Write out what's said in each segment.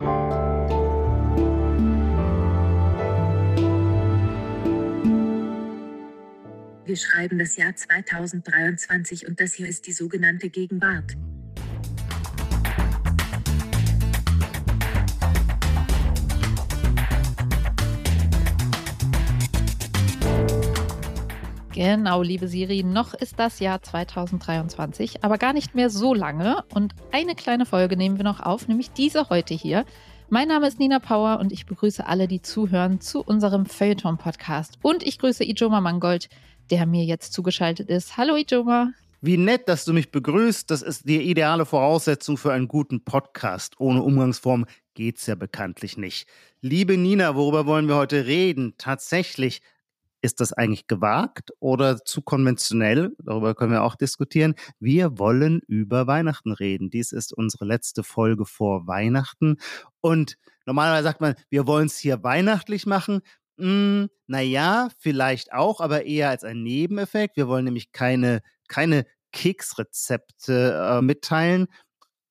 Wir schreiben das Jahr 2023 und das hier ist die sogenannte Gegenwart. Genau, liebe Siri, noch ist das Jahr 2023, aber gar nicht mehr so lange. Und eine kleine Folge nehmen wir noch auf, nämlich diese heute hier. Mein Name ist Nina Power und ich begrüße alle, die zuhören zu unserem Feuilleton-Podcast. Und ich grüße Ijoma Mangold, der mir jetzt zugeschaltet ist. Hallo Ijoma. Wie nett, dass du mich begrüßt. Das ist die ideale Voraussetzung für einen guten Podcast. Ohne Umgangsform geht's ja bekanntlich nicht. Liebe Nina, worüber wollen wir heute reden? Tatsächlich ist das eigentlich gewagt oder zu konventionell? Darüber können wir auch diskutieren. Wir wollen über Weihnachten reden. Dies ist unsere letzte Folge vor Weihnachten. Und normalerweise sagt man, wir wollen es hier weihnachtlich machen. Hm, naja, vielleicht auch, aber eher als ein Nebeneffekt. Wir wollen nämlich keine, keine Keksrezepte äh, mitteilen,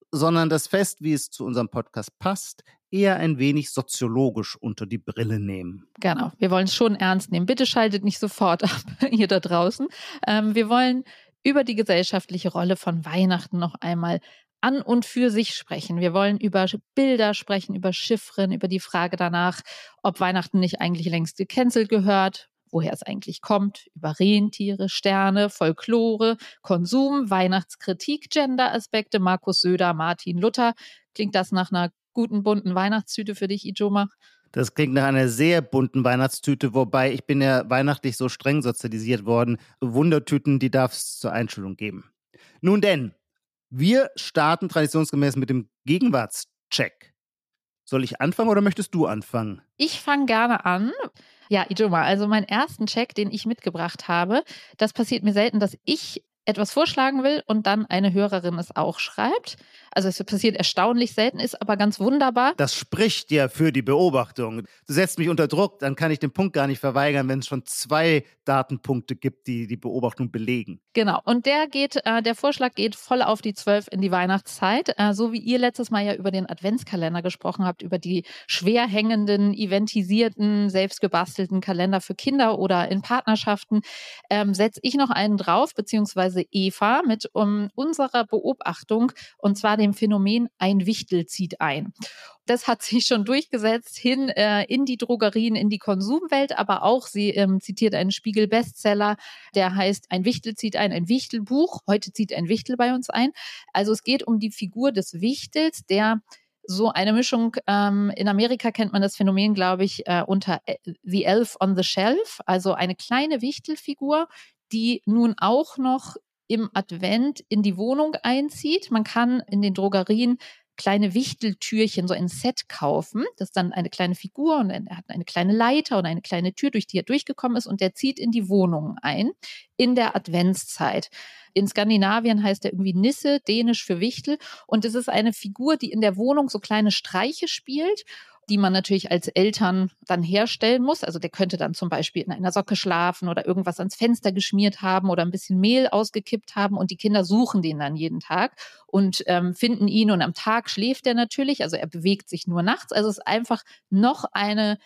sondern das Fest, wie es zu unserem Podcast passt, eher ein wenig soziologisch unter die Brille nehmen. Genau, wir wollen es schon ernst nehmen. Bitte schaltet nicht sofort ab, ihr da draußen. Ähm, wir wollen über die gesellschaftliche Rolle von Weihnachten noch einmal an und für sich sprechen. Wir wollen über Bilder sprechen, über Chiffren, über die Frage danach, ob Weihnachten nicht eigentlich längst gecancelt gehört, woher es eigentlich kommt, über Rentiere, Sterne, Folklore, Konsum, Weihnachtskritik, Gender-Aspekte, Markus Söder, Martin Luther. Klingt das nach einer guten bunten Weihnachtstüte für dich, Ijoma? Das klingt nach einer sehr bunten Weihnachtstüte, wobei ich bin ja weihnachtlich so streng sozialisiert worden. Wundertüten, die darf es zur Einschulung geben. Nun denn, wir starten traditionsgemäß mit dem Gegenwartscheck. Soll ich anfangen oder möchtest du anfangen? Ich fange gerne an. Ja, Ijoma, also meinen ersten Check, den ich mitgebracht habe, das passiert mir selten, dass ich etwas vorschlagen will und dann eine Hörerin es auch schreibt. Also es passiert erstaunlich selten, ist aber ganz wunderbar. Das spricht ja für die Beobachtung. Du setzt mich unter Druck, dann kann ich den Punkt gar nicht verweigern, wenn es schon zwei Datenpunkte gibt, die die Beobachtung belegen. Genau. Und der geht, äh, der Vorschlag geht voll auf die zwölf in die Weihnachtszeit. Äh, so wie ihr letztes Mal ja über den Adventskalender gesprochen habt, über die schwer hängenden, eventisierten, selbstgebastelten Kalender für Kinder oder in Partnerschaften, ähm, setze ich noch einen drauf, beziehungsweise Eva mit um, unserer Beobachtung und zwar dem Phänomen ein Wichtel zieht ein. Das hat sich schon durchgesetzt hin äh, in die Drogerien, in die Konsumwelt, aber auch sie ähm, zitiert einen Spiegel-Bestseller, der heißt Ein Wichtel zieht ein, ein Wichtelbuch. Heute zieht ein Wichtel bei uns ein. Also es geht um die Figur des Wichtels, der so eine Mischung. Ähm, in Amerika kennt man das Phänomen, glaube ich, äh, unter äh, The Elf on the Shelf, also eine kleine Wichtelfigur, die nun auch noch im Advent in die Wohnung einzieht. Man kann in den Drogerien kleine Wichteltürchen, so ein Set kaufen. Das ist dann eine kleine Figur und er hat eine kleine Leiter und eine kleine Tür, durch die er durchgekommen ist und der zieht in die Wohnung ein in der Adventszeit. In Skandinavien heißt er irgendwie Nisse, dänisch für Wichtel. Und es ist eine Figur, die in der Wohnung so kleine Streiche spielt die man natürlich als Eltern dann herstellen muss. Also der könnte dann zum Beispiel in einer Socke schlafen oder irgendwas ans Fenster geschmiert haben oder ein bisschen Mehl ausgekippt haben und die Kinder suchen den dann jeden Tag und ähm, finden ihn und am Tag schläft er natürlich, also er bewegt sich nur nachts. Also es ist einfach noch eine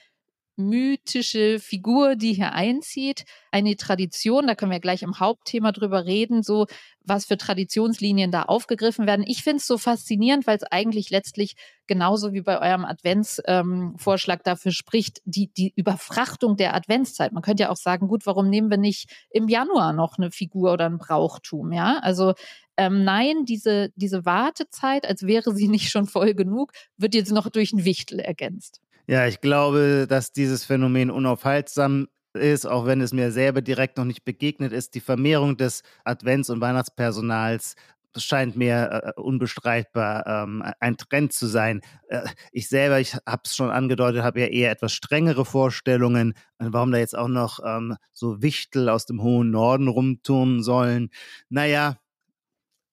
mythische Figur, die hier einzieht, eine Tradition, da können wir gleich im Hauptthema drüber reden, so was für Traditionslinien da aufgegriffen werden. Ich finde es so faszinierend, weil es eigentlich letztlich genauso wie bei eurem Adventsvorschlag ähm, dafür spricht, die, die Überfrachtung der Adventszeit. Man könnte ja auch sagen, gut, warum nehmen wir nicht im Januar noch eine Figur oder ein Brauchtum, ja? Also ähm, nein, diese, diese Wartezeit, als wäre sie nicht schon voll genug, wird jetzt noch durch ein Wichtel ergänzt. Ja, ich glaube, dass dieses Phänomen unaufhaltsam ist, auch wenn es mir selber direkt noch nicht begegnet ist. Die Vermehrung des Advents- und Weihnachtspersonals scheint mir äh, unbestreitbar ähm, ein Trend zu sein. Äh, ich selber, ich habe es schon angedeutet, habe ja eher etwas strengere Vorstellungen, warum da jetzt auch noch ähm, so Wichtel aus dem hohen Norden rumturnen sollen. Naja,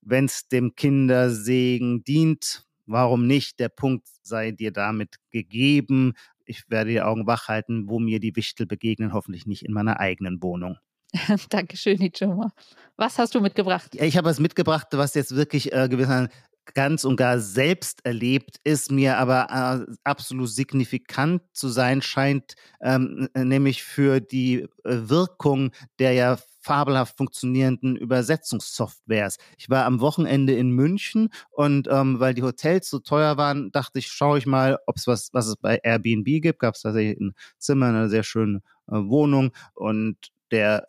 wenn es dem Kindersegen dient, Warum nicht? Der Punkt sei dir damit gegeben. Ich werde die Augen wach halten, wo mir die Wichtel begegnen, hoffentlich nicht in meiner eigenen Wohnung. Dankeschön, Ijoma. Was hast du mitgebracht? Ich habe was mitgebracht, was jetzt wirklich äh, gewissermaßen ganz und gar selbst erlebt, ist mir aber äh, absolut signifikant zu sein scheint, ähm, nämlich für die äh, Wirkung der ja fabelhaft funktionierenden Übersetzungssoftwares. Ich war am Wochenende in München und ähm, weil die Hotels so teuer waren, dachte ich, schaue ich mal, ob es was, was es bei Airbnb gibt. Gab es tatsächlich ein Zimmer, eine sehr schöne äh, Wohnung und der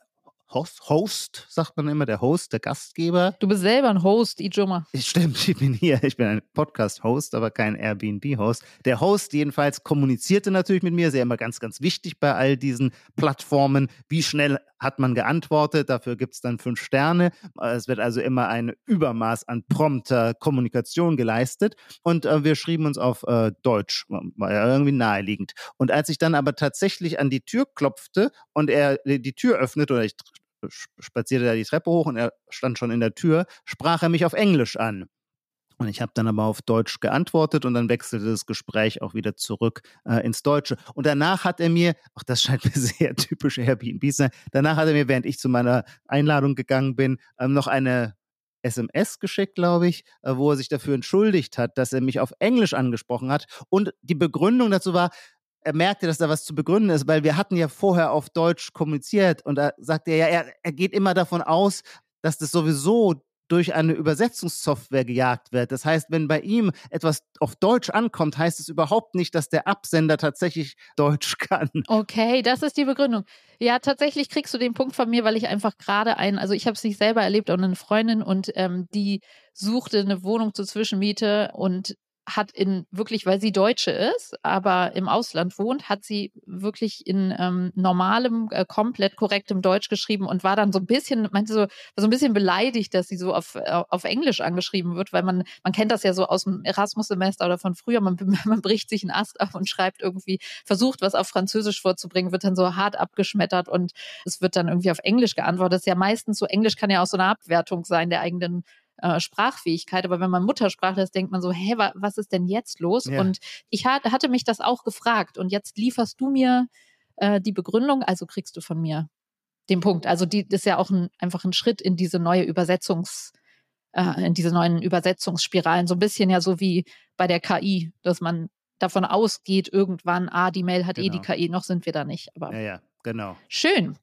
Host, Host, sagt man immer, der Host, der Gastgeber. Du bist selber ein Host, Ijoma. Stimmt, ich bin hier. Ich bin ein Podcast-Host, aber kein Airbnb-Host. Der Host jedenfalls kommunizierte natürlich mit mir, sehr immer ganz, ganz wichtig bei all diesen Plattformen. Wie schnell hat man geantwortet? Dafür gibt es dann fünf Sterne. Es wird also immer ein Übermaß an prompter Kommunikation geleistet. Und äh, wir schrieben uns auf äh, Deutsch, war ja irgendwie naheliegend. Und als ich dann aber tatsächlich an die Tür klopfte und er die Tür öffnete oder ich spazierte da die Treppe hoch und er stand schon in der Tür, sprach er mich auf Englisch an. Und ich habe dann aber auf Deutsch geantwortet und dann wechselte das Gespräch auch wieder zurück äh, ins Deutsche. Und danach hat er mir, ach, das scheint mir sehr typisch Airbnb sein, danach hat er mir, während ich zu meiner Einladung gegangen bin, ähm, noch eine SMS geschickt, glaube ich, äh, wo er sich dafür entschuldigt hat, dass er mich auf Englisch angesprochen hat. Und die Begründung dazu war, er merkte, dass da was zu begründen ist, weil wir hatten ja vorher auf Deutsch kommuniziert und da sagte er ja, er, er geht immer davon aus, dass das sowieso durch eine Übersetzungssoftware gejagt wird. Das heißt, wenn bei ihm etwas auf Deutsch ankommt, heißt es überhaupt nicht, dass der Absender tatsächlich Deutsch kann. Okay, das ist die Begründung. Ja, tatsächlich kriegst du den Punkt von mir, weil ich einfach gerade einen, also ich habe es nicht selber erlebt und eine Freundin und ähm, die suchte eine Wohnung zur Zwischenmiete und hat in wirklich, weil sie Deutsche ist, aber im Ausland wohnt, hat sie wirklich in ähm, normalem, äh, komplett korrektem Deutsch geschrieben und war dann so ein bisschen, meinte so, so ein bisschen beleidigt, dass sie so auf, äh, auf Englisch angeschrieben wird, weil man, man kennt das ja so aus dem Erasmus-Semester oder von früher, man, man bricht sich einen Ast ab und schreibt irgendwie, versucht was auf Französisch vorzubringen, wird dann so hart abgeschmettert und es wird dann irgendwie auf Englisch geantwortet. Das ist ja meistens so, Englisch kann ja auch so eine Abwertung sein der eigenen äh, Sprachfähigkeit. Aber wenn man Muttersprachler ist, denkt man so, hä, wa was ist denn jetzt los? Ja. Und ich hat, hatte mich das auch gefragt. Und jetzt lieferst du mir äh, die Begründung, also kriegst du von mir den Punkt. Also die das ist ja auch ein, einfach ein Schritt in diese neue Übersetzungs, äh, in diese neuen Übersetzungsspiralen. So ein bisschen ja so wie bei der KI, dass man davon ausgeht, irgendwann, ah, die Mail hat genau. eh die KI, genau. noch sind wir da nicht. Aber ja, ja, genau. Schön.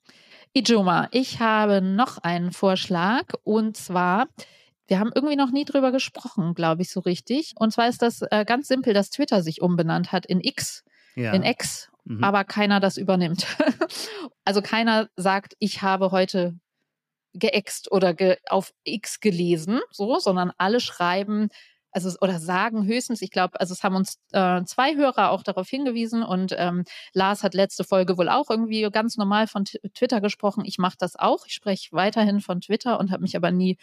Ijoma, ich habe noch einen Vorschlag und zwar wir haben irgendwie noch nie drüber gesprochen, glaube ich, so richtig. Und zwar ist das äh, ganz simpel, dass Twitter sich umbenannt hat in X, ja. in X, mhm. aber keiner das übernimmt. also keiner sagt, ich habe heute geäxt oder ge auf X gelesen, so, sondern alle schreiben, also oder sagen höchstens, ich glaube, also es haben uns äh, zwei Hörer auch darauf hingewiesen und ähm, Lars hat letzte Folge wohl auch irgendwie ganz normal von T Twitter gesprochen. Ich mache das auch. Ich spreche weiterhin von Twitter und habe mich aber nie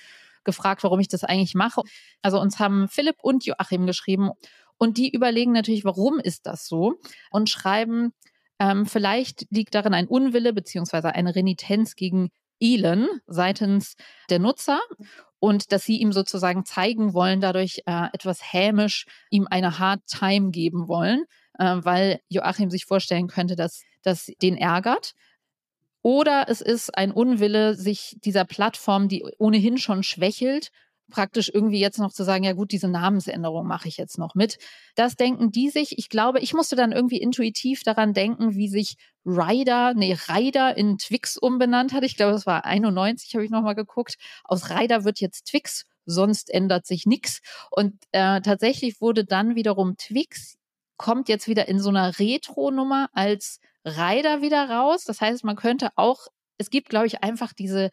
gefragt, warum ich das eigentlich mache. Also uns haben Philipp und Joachim geschrieben und die überlegen natürlich, warum ist das so und schreiben, ähm, vielleicht liegt darin ein Unwille beziehungsweise eine Renitenz gegen Elon seitens der Nutzer und dass sie ihm sozusagen zeigen wollen, dadurch äh, etwas hämisch ihm eine Hard Time geben wollen, äh, weil Joachim sich vorstellen könnte, dass das den ärgert. Oder es ist ein Unwille, sich dieser Plattform, die ohnehin schon schwächelt, praktisch irgendwie jetzt noch zu sagen, ja gut, diese Namensänderung mache ich jetzt noch mit. Das denken die sich. Ich glaube, ich musste dann irgendwie intuitiv daran denken, wie sich Ryder, nee, Ryder in Twix umbenannt hat. Ich glaube, das war 91, habe ich nochmal geguckt. Aus Ryder wird jetzt Twix, sonst ändert sich nichts. Und äh, tatsächlich wurde dann wiederum Twix, kommt jetzt wieder in so einer Retro-Nummer als Rider wieder raus. Das heißt, man könnte auch, es gibt, glaube ich, einfach diese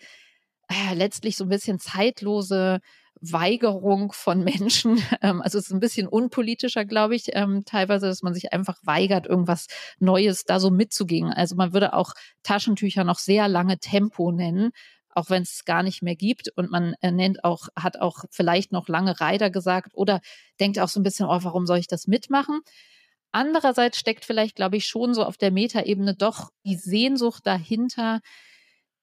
äh, letztlich so ein bisschen zeitlose Weigerung von Menschen. Ähm, also es ist ein bisschen unpolitischer, glaube ich, ähm, teilweise, dass man sich einfach weigert, irgendwas Neues da so mitzugehen. Also man würde auch Taschentücher noch sehr lange Tempo nennen, auch wenn es gar nicht mehr gibt. Und man äh, nennt auch, hat auch vielleicht noch lange Reiter gesagt oder denkt auch so ein bisschen, oh, warum soll ich das mitmachen? Andererseits steckt vielleicht, glaube ich, schon so auf der Metaebene doch die Sehnsucht dahinter,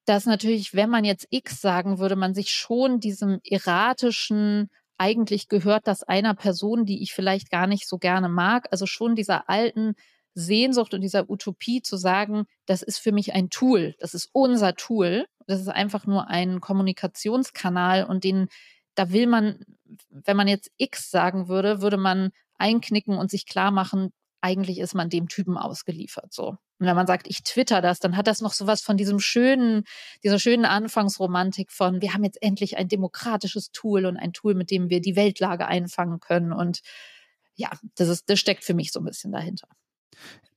dass natürlich, wenn man jetzt X sagen würde, man sich schon diesem erratischen, eigentlich gehört das einer Person, die ich vielleicht gar nicht so gerne mag, also schon dieser alten Sehnsucht und dieser Utopie zu sagen, das ist für mich ein Tool, das ist unser Tool, das ist einfach nur ein Kommunikationskanal und den da will man, wenn man jetzt X sagen würde, würde man einknicken und sich klar machen, eigentlich ist man dem Typen ausgeliefert. So. Und wenn man sagt, ich twitter das, dann hat das noch sowas von diesem schönen, dieser schönen Anfangsromantik von, wir haben jetzt endlich ein demokratisches Tool und ein Tool, mit dem wir die Weltlage einfangen können. Und ja, das ist, das steckt für mich so ein bisschen dahinter.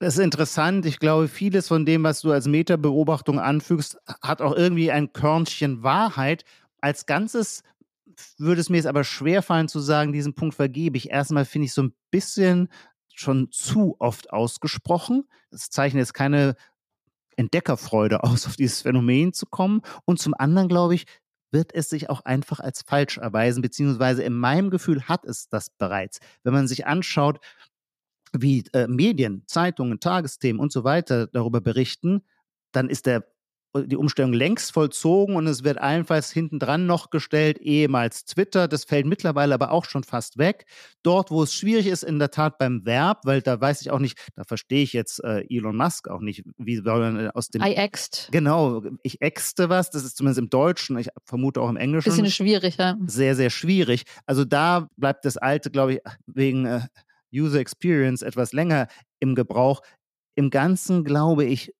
Das ist interessant. Ich glaube, vieles von dem, was du als Metabeobachtung anfügst, hat auch irgendwie ein Körnchen Wahrheit. Als Ganzes würde es mir jetzt aber schwerfallen zu sagen, diesen Punkt vergebe ich. Erstmal finde ich so ein bisschen schon zu oft ausgesprochen. Das zeichnet jetzt keine Entdeckerfreude aus, auf dieses Phänomen zu kommen. Und zum anderen, glaube ich, wird es sich auch einfach als falsch erweisen, beziehungsweise in meinem Gefühl hat es das bereits. Wenn man sich anschaut, wie äh, Medien, Zeitungen, Tagesthemen und so weiter darüber berichten, dann ist der die Umstellung längst vollzogen und es wird allenfalls hintendran noch gestellt, ehemals Twitter. Das fällt mittlerweile aber auch schon fast weg. Dort, wo es schwierig ist, in der Tat beim Verb, weil da weiß ich auch nicht, da verstehe ich jetzt äh, Elon Musk auch nicht, wie soll man äh, aus dem. I ext. Genau, ich exte was, das ist zumindest im Deutschen, ich vermute auch im Englischen. Bisschen schwierig, ja. Sehr, sehr schwierig. Also da bleibt das Alte, glaube ich, wegen äh, User Experience etwas länger im Gebrauch. Im Ganzen glaube ich,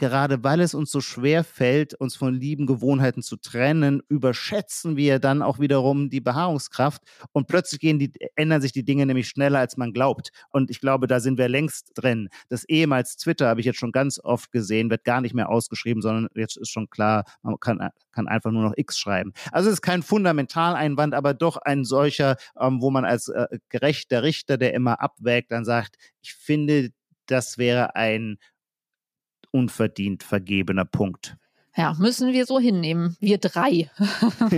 gerade weil es uns so schwer fällt, uns von lieben Gewohnheiten zu trennen, überschätzen wir dann auch wiederum die Beharrungskraft und plötzlich die, ändern sich die Dinge nämlich schneller, als man glaubt. Und ich glaube, da sind wir längst drin. Das ehemals Twitter habe ich jetzt schon ganz oft gesehen, wird gar nicht mehr ausgeschrieben, sondern jetzt ist schon klar, man kann, kann einfach nur noch X schreiben. Also es ist kein Fundamentaleinwand, aber doch ein solcher, ähm, wo man als äh, gerechter Richter, der immer abwägt, dann sagt, ich finde, das wäre ein unverdient vergebener Punkt. Ja, müssen wir so hinnehmen. Wir drei.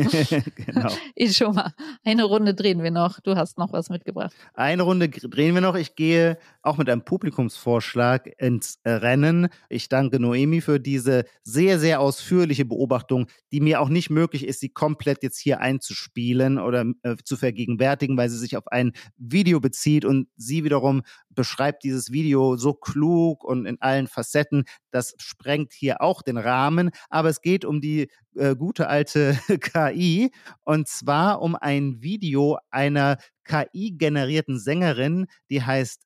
genau. Ich schon mal. Eine Runde drehen wir noch. Du hast noch was mitgebracht. Eine Runde drehen wir noch. Ich gehe auch mit einem Publikumsvorschlag ins Rennen. Ich danke Noemi für diese sehr, sehr ausführliche Beobachtung, die mir auch nicht möglich ist, sie komplett jetzt hier einzuspielen oder äh, zu vergegenwärtigen, weil sie sich auf ein Video bezieht und sie wiederum beschreibt dieses Video so klug und in allen Facetten. Das sprengt hier auch den Rahmen. Aber es geht um die äh, gute alte KI und zwar um ein Video einer KI-generierten Sängerin, die heißt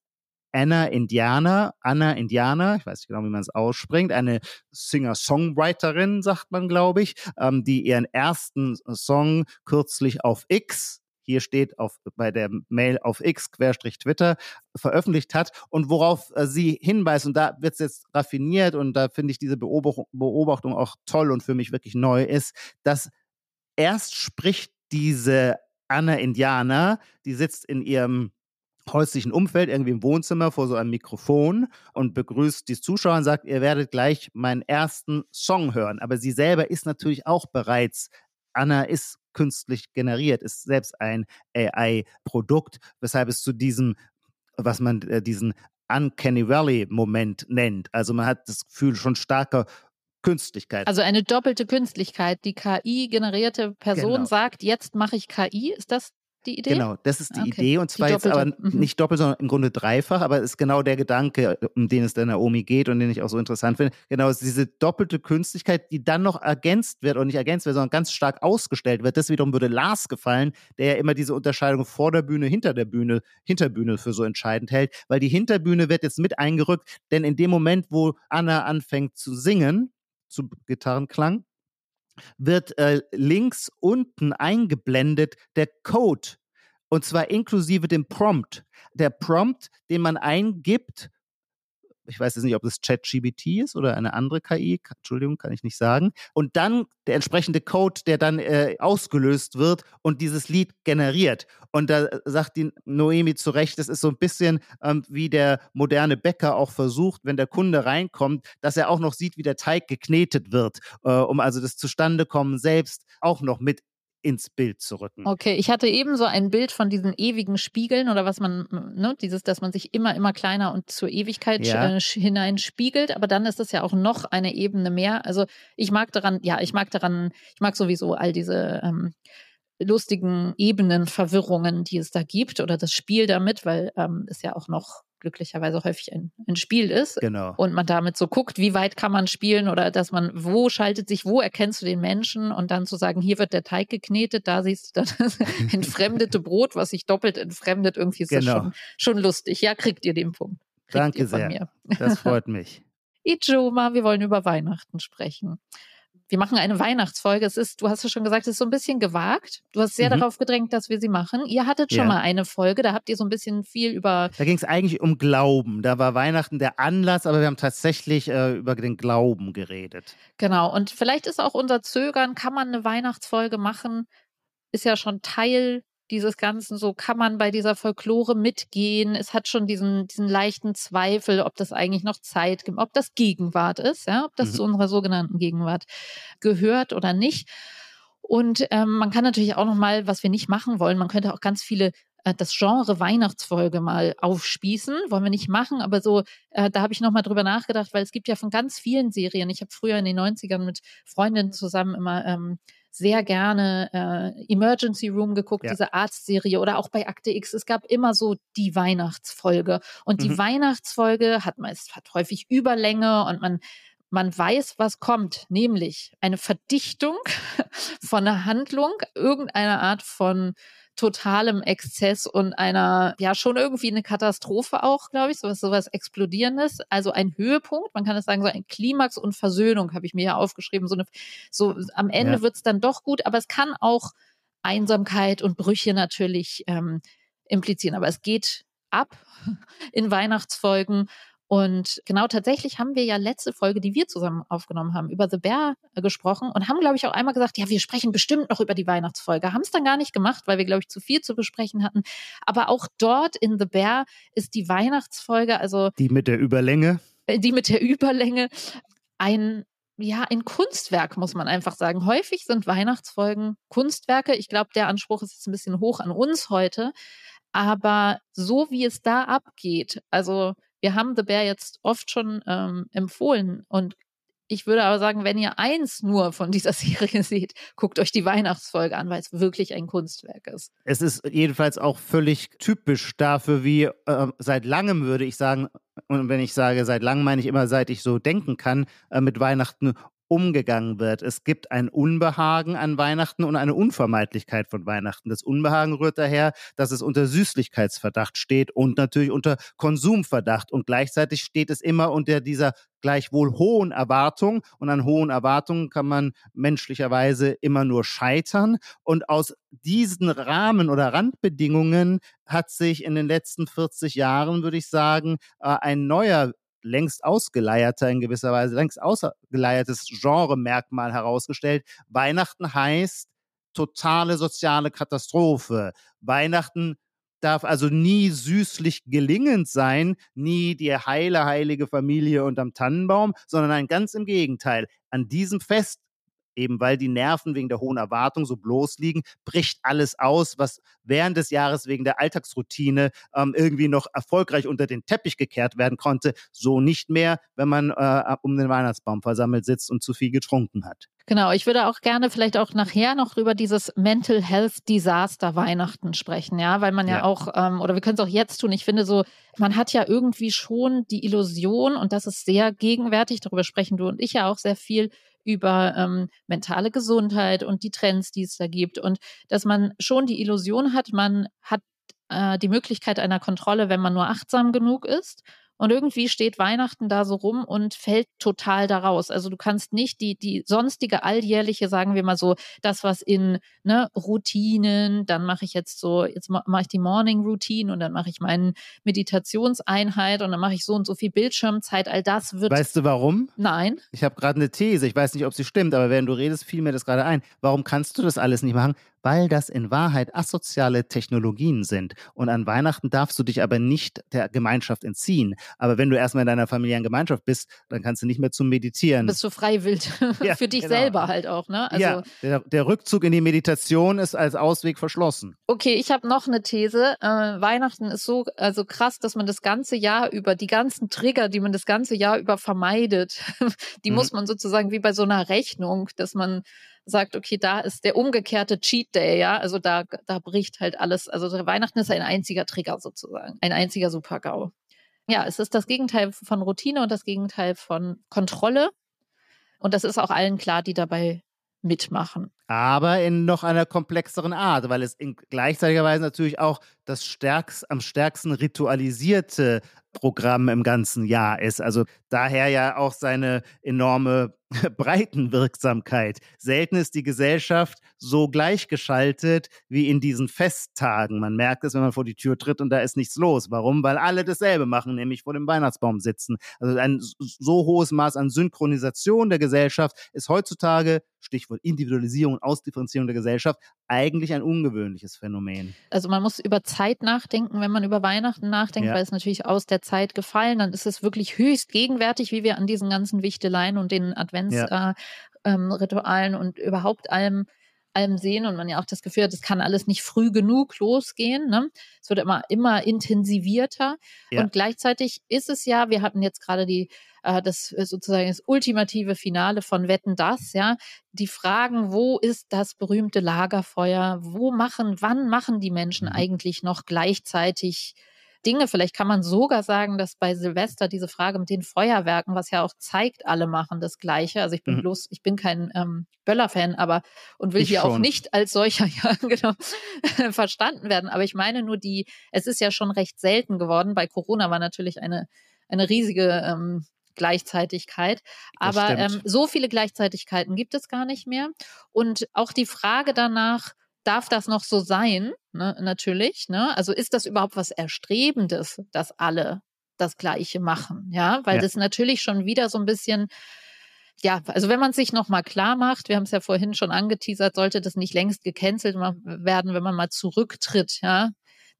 Anna Indiana, Anna Indiana, ich weiß nicht genau, wie man es ausspringt, eine Singer-Songwriterin, sagt man, glaube ich, ähm, die ihren ersten Song kürzlich auf X hier steht auf, bei der Mail auf X-Twitter veröffentlicht hat und worauf äh, sie hinweist. Und da wird es jetzt raffiniert und da finde ich diese Beobachtung, Beobachtung auch toll und für mich wirklich neu ist, dass erst spricht diese Anna Indianer, die sitzt in ihrem häuslichen Umfeld, irgendwie im Wohnzimmer vor so einem Mikrofon und begrüßt die Zuschauer und sagt, ihr werdet gleich meinen ersten Song hören. Aber sie selber ist natürlich auch bereits, Anna ist künstlich generiert, ist selbst ein AI-Produkt, weshalb es zu diesem, was man äh, diesen Uncanny Valley-Moment nennt. Also man hat das Gefühl schon starker Künstlichkeit. Also eine doppelte Künstlichkeit. Die KI-generierte Person genau. sagt, jetzt mache ich KI. Ist das die Idee? Genau, das ist die okay. Idee und zwar jetzt aber mhm. nicht doppelt, sondern im Grunde dreifach, aber es ist genau der Gedanke, um den es der Naomi geht und den ich auch so interessant finde. Genau, ist diese doppelte Künstlichkeit, die dann noch ergänzt wird und nicht ergänzt wird, sondern ganz stark ausgestellt wird. Das wiederum würde Lars gefallen, der ja immer diese Unterscheidung vor der Bühne, hinter der Bühne, Hinterbühne für so entscheidend hält, weil die Hinterbühne wird jetzt mit eingerückt, denn in dem Moment, wo Anna anfängt zu singen, zu Gitarrenklang, wird äh, links unten eingeblendet der Code und zwar inklusive dem Prompt. Der Prompt, den man eingibt, ich weiß jetzt nicht, ob das ChatGBT ist oder eine andere KI, Entschuldigung, kann ich nicht sagen. Und dann der entsprechende Code, der dann äh, ausgelöst wird und dieses Lied generiert. Und da sagt die Noemi zu Recht, das ist so ein bisschen ähm, wie der moderne Bäcker auch versucht, wenn der Kunde reinkommt, dass er auch noch sieht, wie der Teig geknetet wird, äh, um also das Zustandekommen selbst auch noch mit ins Bild zu rücken. Okay, ich hatte eben so ein Bild von diesen ewigen Spiegeln oder was man, ne, dieses, dass man sich immer, immer kleiner und zur Ewigkeit ja. äh, hinein spiegelt, aber dann ist es ja auch noch eine Ebene mehr. Also ich mag daran, ja, ich mag daran, ich mag sowieso all diese ähm, lustigen Ebenen, Verwirrungen, die es da gibt oder das Spiel damit, weil ähm, es ja auch noch glücklicherweise häufig ein, ein Spiel ist. Genau. Und man damit so guckt, wie weit kann man spielen oder dass man, wo schaltet sich, wo erkennst du den Menschen und dann zu sagen, hier wird der Teig geknetet, da siehst du dann das entfremdete Brot, was sich doppelt entfremdet, irgendwie ist genau. das schon, schon lustig. Ja, kriegt ihr den Punkt. Kriegt Danke sehr. Mir. Das freut mich. Ijoma, wir wollen über Weihnachten sprechen wir machen eine Weihnachtsfolge. Es ist, du hast ja schon gesagt, es ist so ein bisschen gewagt. Du hast sehr mhm. darauf gedrängt, dass wir sie machen. Ihr hattet schon ja. mal eine Folge, da habt ihr so ein bisschen viel über. Da ging es eigentlich um Glauben. Da war Weihnachten der Anlass, aber wir haben tatsächlich äh, über den Glauben geredet. Genau. Und vielleicht ist auch unser Zögern, kann man eine Weihnachtsfolge machen? Ist ja schon Teil dieses Ganzen, so kann man bei dieser Folklore mitgehen. Es hat schon diesen, diesen leichten Zweifel, ob das eigentlich noch Zeit gibt, ob das Gegenwart ist, ja, ob das mhm. zu unserer sogenannten Gegenwart gehört oder nicht. Und ähm, man kann natürlich auch noch mal, was wir nicht machen wollen, man könnte auch ganz viele äh, das Genre Weihnachtsfolge mal aufspießen. Wollen wir nicht machen, aber so, äh, da habe ich nochmal drüber nachgedacht, weil es gibt ja von ganz vielen Serien. Ich habe früher in den 90ern mit Freundinnen zusammen immer ähm, sehr gerne äh, Emergency Room geguckt, ja. diese Arztserie oder auch bei Akte X. Es gab immer so die Weihnachtsfolge. Und die mhm. Weihnachtsfolge hat meist hat häufig Überlänge und man man weiß, was kommt, nämlich eine Verdichtung von einer Handlung, irgendeiner Art von totalem Exzess und einer, ja, schon irgendwie eine Katastrophe auch, glaube ich, sowas, sowas Explodierendes. Also ein Höhepunkt, man kann es sagen, so ein Klimax und Versöhnung, habe ich mir ja aufgeschrieben. So eine, so am Ende ja. wird es dann doch gut, aber es kann auch Einsamkeit und Brüche natürlich ähm, implizieren. Aber es geht ab in Weihnachtsfolgen und genau tatsächlich haben wir ja letzte Folge, die wir zusammen aufgenommen haben, über The Bear äh, gesprochen und haben, glaube ich, auch einmal gesagt, ja, wir sprechen bestimmt noch über die Weihnachtsfolge. Haben es dann gar nicht gemacht, weil wir, glaube ich, zu viel zu besprechen hatten. Aber auch dort in The Bear ist die Weihnachtsfolge, also. Die mit der Überlänge. Äh, die mit der Überlänge, ein ja, ein Kunstwerk, muss man einfach sagen. Häufig sind Weihnachtsfolgen Kunstwerke. Ich glaube, der Anspruch ist jetzt ein bisschen hoch an uns heute. Aber so wie es da abgeht, also wir haben The Bear jetzt oft schon ähm, empfohlen und ich würde aber sagen, wenn ihr eins nur von dieser Serie seht, guckt euch die Weihnachtsfolge an, weil es wirklich ein Kunstwerk ist. Es ist jedenfalls auch völlig typisch dafür, wie äh, seit langem würde ich sagen, und wenn ich sage seit langem, meine ich immer, seit ich so denken kann, äh, mit Weihnachten umgegangen wird. Es gibt ein Unbehagen an Weihnachten und eine Unvermeidlichkeit von Weihnachten. Das Unbehagen rührt daher, dass es unter Süßlichkeitsverdacht steht und natürlich unter Konsumverdacht. Und gleichzeitig steht es immer unter dieser gleichwohl hohen Erwartung. Und an hohen Erwartungen kann man menschlicherweise immer nur scheitern. Und aus diesen Rahmen oder Randbedingungen hat sich in den letzten 40 Jahren, würde ich sagen, äh, ein neuer längst ausgeleierter, in gewisser Weise längst ausgeleiertes Genremerkmal herausgestellt. Weihnachten heißt totale soziale Katastrophe. Weihnachten darf also nie süßlich gelingend sein, nie die heile, heilige Familie unterm Tannenbaum, sondern ein ganz im Gegenteil. An diesem Fest eben weil die Nerven wegen der hohen Erwartung so bloß liegen, bricht alles aus, was während des Jahres wegen der Alltagsroutine ähm, irgendwie noch erfolgreich unter den Teppich gekehrt werden konnte. So nicht mehr, wenn man äh, um den Weihnachtsbaum versammelt sitzt und zu viel getrunken hat. Genau, ich würde auch gerne vielleicht auch nachher noch über dieses Mental Health Disaster Weihnachten sprechen, ja, weil man ja, ja auch, ähm, oder wir können es auch jetzt tun, ich finde so, man hat ja irgendwie schon die Illusion, und das ist sehr gegenwärtig, darüber sprechen du und ich ja auch sehr viel, über ähm, mentale Gesundheit und die Trends, die es da gibt. Und dass man schon die Illusion hat, man hat äh, die Möglichkeit einer Kontrolle, wenn man nur achtsam genug ist. Und irgendwie steht Weihnachten da so rum und fällt total daraus. Also du kannst nicht die, die sonstige alljährliche, sagen wir mal so, das, was in ne, Routinen, dann mache ich jetzt so, jetzt mache ich die Morning Routine und dann mache ich meine Meditationseinheit und dann mache ich so und so viel Bildschirmzeit. All das wird. Weißt du warum? Nein. Ich habe gerade eine These. Ich weiß nicht, ob sie stimmt, aber während du redest, fiel mir das gerade ein. Warum kannst du das alles nicht machen? Weil das in Wahrheit asoziale Technologien sind. Und an Weihnachten darfst du dich aber nicht der Gemeinschaft entziehen. Aber wenn du erstmal in deiner familiären Gemeinschaft bist, dann kannst du nicht mehr zum Meditieren. Bist du freiwillig ja, für dich genau. selber halt auch, ne? Also, ja, der, der, Rückzug in die Meditation ist als Ausweg verschlossen. Okay, ich habe noch eine These. Äh, Weihnachten ist so also krass, dass man das ganze Jahr über, die ganzen Trigger, die man das ganze Jahr über vermeidet, die mhm. muss man sozusagen wie bei so einer Rechnung, dass man sagt, okay, da ist der umgekehrte Cheat Day, ja, also da, da bricht halt alles. Also Weihnachten ist ein einziger Trigger sozusagen, ein einziger Super-GAU. ja, es ist das Gegenteil von Routine und das Gegenteil von Kontrolle. Und das ist auch allen klar, die dabei mitmachen. Aber in noch einer komplexeren Art, weil es in gleichzeitiger Weise natürlich auch das stärkst, am stärksten ritualisierte Programm im ganzen Jahr ist. Also daher ja auch seine enorme Breitenwirksamkeit. Selten ist die Gesellschaft so gleichgeschaltet wie in diesen Festtagen. Man merkt es, wenn man vor die Tür tritt und da ist nichts los. Warum? Weil alle dasselbe machen, nämlich vor dem Weihnachtsbaum sitzen. Also ein so hohes Maß an Synchronisation der Gesellschaft ist heutzutage, Stichwort Individualisierung und Ausdifferenzierung der Gesellschaft, eigentlich ein ungewöhnliches Phänomen. Also man muss über Zeit nachdenken, wenn man über Weihnachten nachdenkt, ja. weil es natürlich aus der Zeit gefallen, dann ist es wirklich höchst gegenwärtig, wie wir an diesen ganzen Wichteleien und den Adventsritualen ja. äh, ähm, und überhaupt allem allem sehen und man ja auch das Gefühl hat, es kann alles nicht früh genug losgehen. Ne? Es wird immer, immer intensivierter. Ja. Und gleichzeitig ist es ja, wir hatten jetzt gerade die, äh, das sozusagen das ultimative Finale von Wetten das, ja. Die Fragen, wo ist das berühmte Lagerfeuer? Wo machen, wann machen die Menschen mhm. eigentlich noch gleichzeitig Dinge. Vielleicht kann man sogar sagen, dass bei Silvester diese Frage mit den Feuerwerken, was ja auch zeigt, alle machen das Gleiche. Also ich bin mhm. bloß, ich bin kein ähm, Böller-Fan, aber und will ich hier schon. auch nicht als solcher ja, genau, verstanden werden. Aber ich meine nur die, es ist ja schon recht selten geworden. Bei Corona war natürlich eine, eine riesige ähm, Gleichzeitigkeit. Aber ähm, so viele Gleichzeitigkeiten gibt es gar nicht mehr. Und auch die Frage danach, darf das noch so sein? Ne, natürlich. Ne? Also ist das überhaupt was Erstrebendes, dass alle das Gleiche machen? Ja, weil ja. das natürlich schon wieder so ein bisschen ja, also wenn man sich nochmal klar macht, wir haben es ja vorhin schon angeteasert, sollte das nicht längst gecancelt werden, wenn man mal zurücktritt, ja,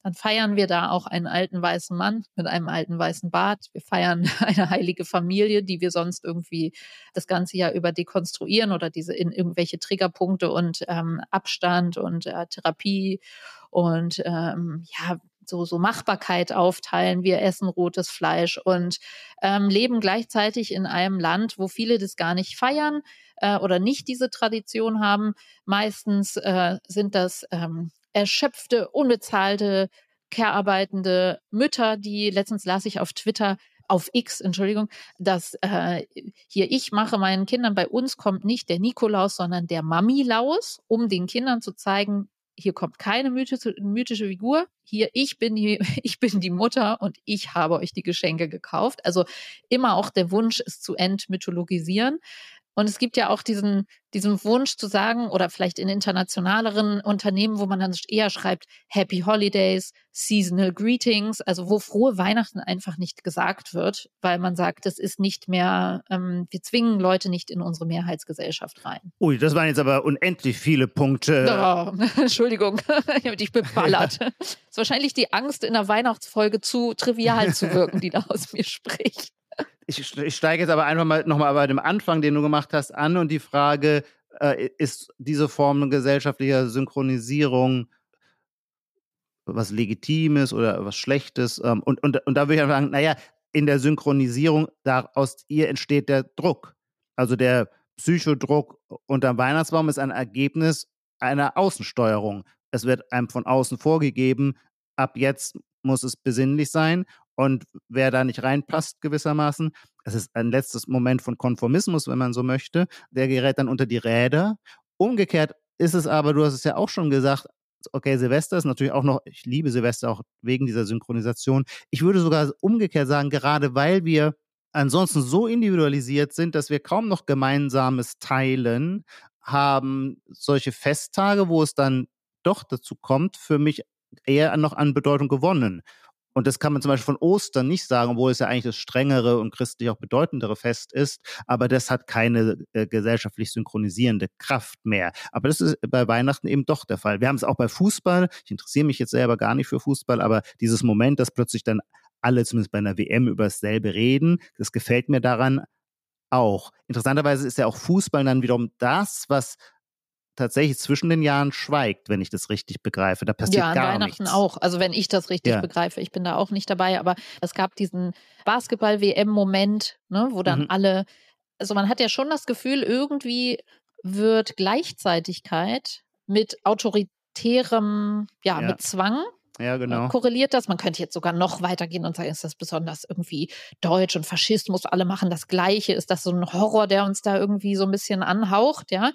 dann feiern wir da auch einen alten weißen Mann mit einem alten weißen Bart. Wir feiern eine heilige Familie, die wir sonst irgendwie das ganze Jahr über dekonstruieren oder diese in irgendwelche Triggerpunkte und ähm, Abstand und äh, Therapie und ähm, ja, so, so Machbarkeit aufteilen. Wir essen rotes Fleisch und ähm, leben gleichzeitig in einem Land, wo viele das gar nicht feiern äh, oder nicht diese Tradition haben. Meistens äh, sind das ähm, erschöpfte, unbezahlte, care-arbeitende Mütter, die letztens las ich auf Twitter, auf X, Entschuldigung, dass äh, hier ich mache meinen Kindern, bei uns kommt nicht der Nikolaus, sondern der Mamilaus, um den Kindern zu zeigen, hier kommt keine mythische, mythische Figur, hier ich bin die, ich bin die Mutter und ich habe euch die Geschenke gekauft. Also immer auch der Wunsch, es zu entmythologisieren. Und es gibt ja auch diesen, diesen Wunsch zu sagen, oder vielleicht in internationaleren Unternehmen, wo man dann eher schreibt, Happy Holidays, Seasonal Greetings, also wo frohe Weihnachten einfach nicht gesagt wird, weil man sagt, das ist nicht mehr, ähm, wir zwingen Leute nicht in unsere Mehrheitsgesellschaft rein. Ui, das waren jetzt aber unendlich viele Punkte. Oh, Entschuldigung, ich habe dich beballert. das ist wahrscheinlich die Angst, in der Weihnachtsfolge zu trivial zu wirken, die da aus mir spricht. Ich, ich steige jetzt aber einfach mal nochmal bei dem Anfang, den du gemacht hast, an und die Frage, äh, ist diese Form gesellschaftlicher Synchronisierung was Legitimes oder was Schlechtes? Ähm, und, und, und da würde ich einfach sagen, naja, in der Synchronisierung, aus ihr entsteht der Druck. Also der Psychodruck unter Weihnachtsbaum ist ein Ergebnis einer Außensteuerung. Es wird einem von außen vorgegeben, ab jetzt muss es besinnlich sein und wer da nicht reinpasst gewissermaßen, es ist ein letztes Moment von Konformismus, wenn man so möchte, der gerät dann unter die Räder. Umgekehrt ist es aber, du hast es ja auch schon gesagt, okay, Silvester ist natürlich auch noch, ich liebe Silvester auch wegen dieser Synchronisation. Ich würde sogar umgekehrt sagen, gerade weil wir ansonsten so individualisiert sind, dass wir kaum noch Gemeinsames teilen, haben solche Festtage, wo es dann doch dazu kommt, für mich eher noch an Bedeutung gewonnen. Und das kann man zum Beispiel von Ostern nicht sagen, obwohl es ja eigentlich das strengere und christlich auch bedeutendere Fest ist. Aber das hat keine äh, gesellschaftlich synchronisierende Kraft mehr. Aber das ist bei Weihnachten eben doch der Fall. Wir haben es auch bei Fußball. Ich interessiere mich jetzt selber gar nicht für Fußball, aber dieses Moment, dass plötzlich dann alle zumindest bei einer WM über dasselbe reden, das gefällt mir daran auch. Interessanterweise ist ja auch Fußball dann wiederum das, was tatsächlich zwischen den Jahren schweigt, wenn ich das richtig begreife. Da passiert ja, an gar Weihnachten nichts. auch. Also wenn ich das richtig ja. begreife, ich bin da auch nicht dabei, aber es gab diesen Basketball-WM-Moment, ne, wo dann mhm. alle, also man hat ja schon das Gefühl, irgendwie wird Gleichzeitigkeit mit autoritärem, ja, ja. mit Zwang Ja, genau. Korreliert das? Man könnte jetzt sogar noch weitergehen und sagen, ist das besonders irgendwie Deutsch und Faschismus, alle machen das Gleiche? Ist das so ein Horror, der uns da irgendwie so ein bisschen anhaucht? Ja.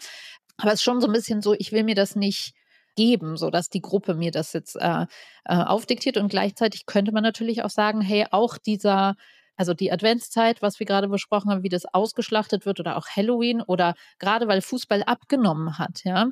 Aber es ist schon so ein bisschen so, ich will mir das nicht geben, so dass die Gruppe mir das jetzt äh, äh, aufdiktiert. Und gleichzeitig könnte man natürlich auch sagen, hey, auch dieser also die Adventszeit, was wir gerade besprochen haben, wie das ausgeschlachtet wird oder auch Halloween oder gerade weil Fußball abgenommen hat, ja.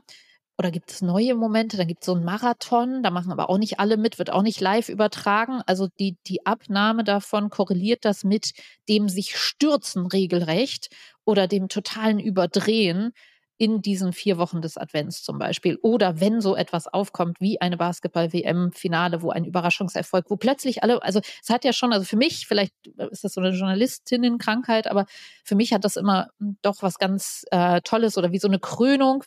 Oder gibt es neue Momente? Dann gibt es so einen Marathon, da machen aber auch nicht alle mit, wird auch nicht live übertragen. Also die, die Abnahme davon korreliert das mit dem sich stürzen regelrecht oder dem totalen Überdrehen in diesen vier Wochen des Advents zum Beispiel. Oder wenn so etwas aufkommt wie eine Basketball-WM-Finale, wo ein Überraschungserfolg, wo plötzlich alle, also es hat ja schon, also für mich, vielleicht ist das so eine Journalistinnenkrankheit, aber für mich hat das immer doch was ganz äh, Tolles oder wie so eine Krönung.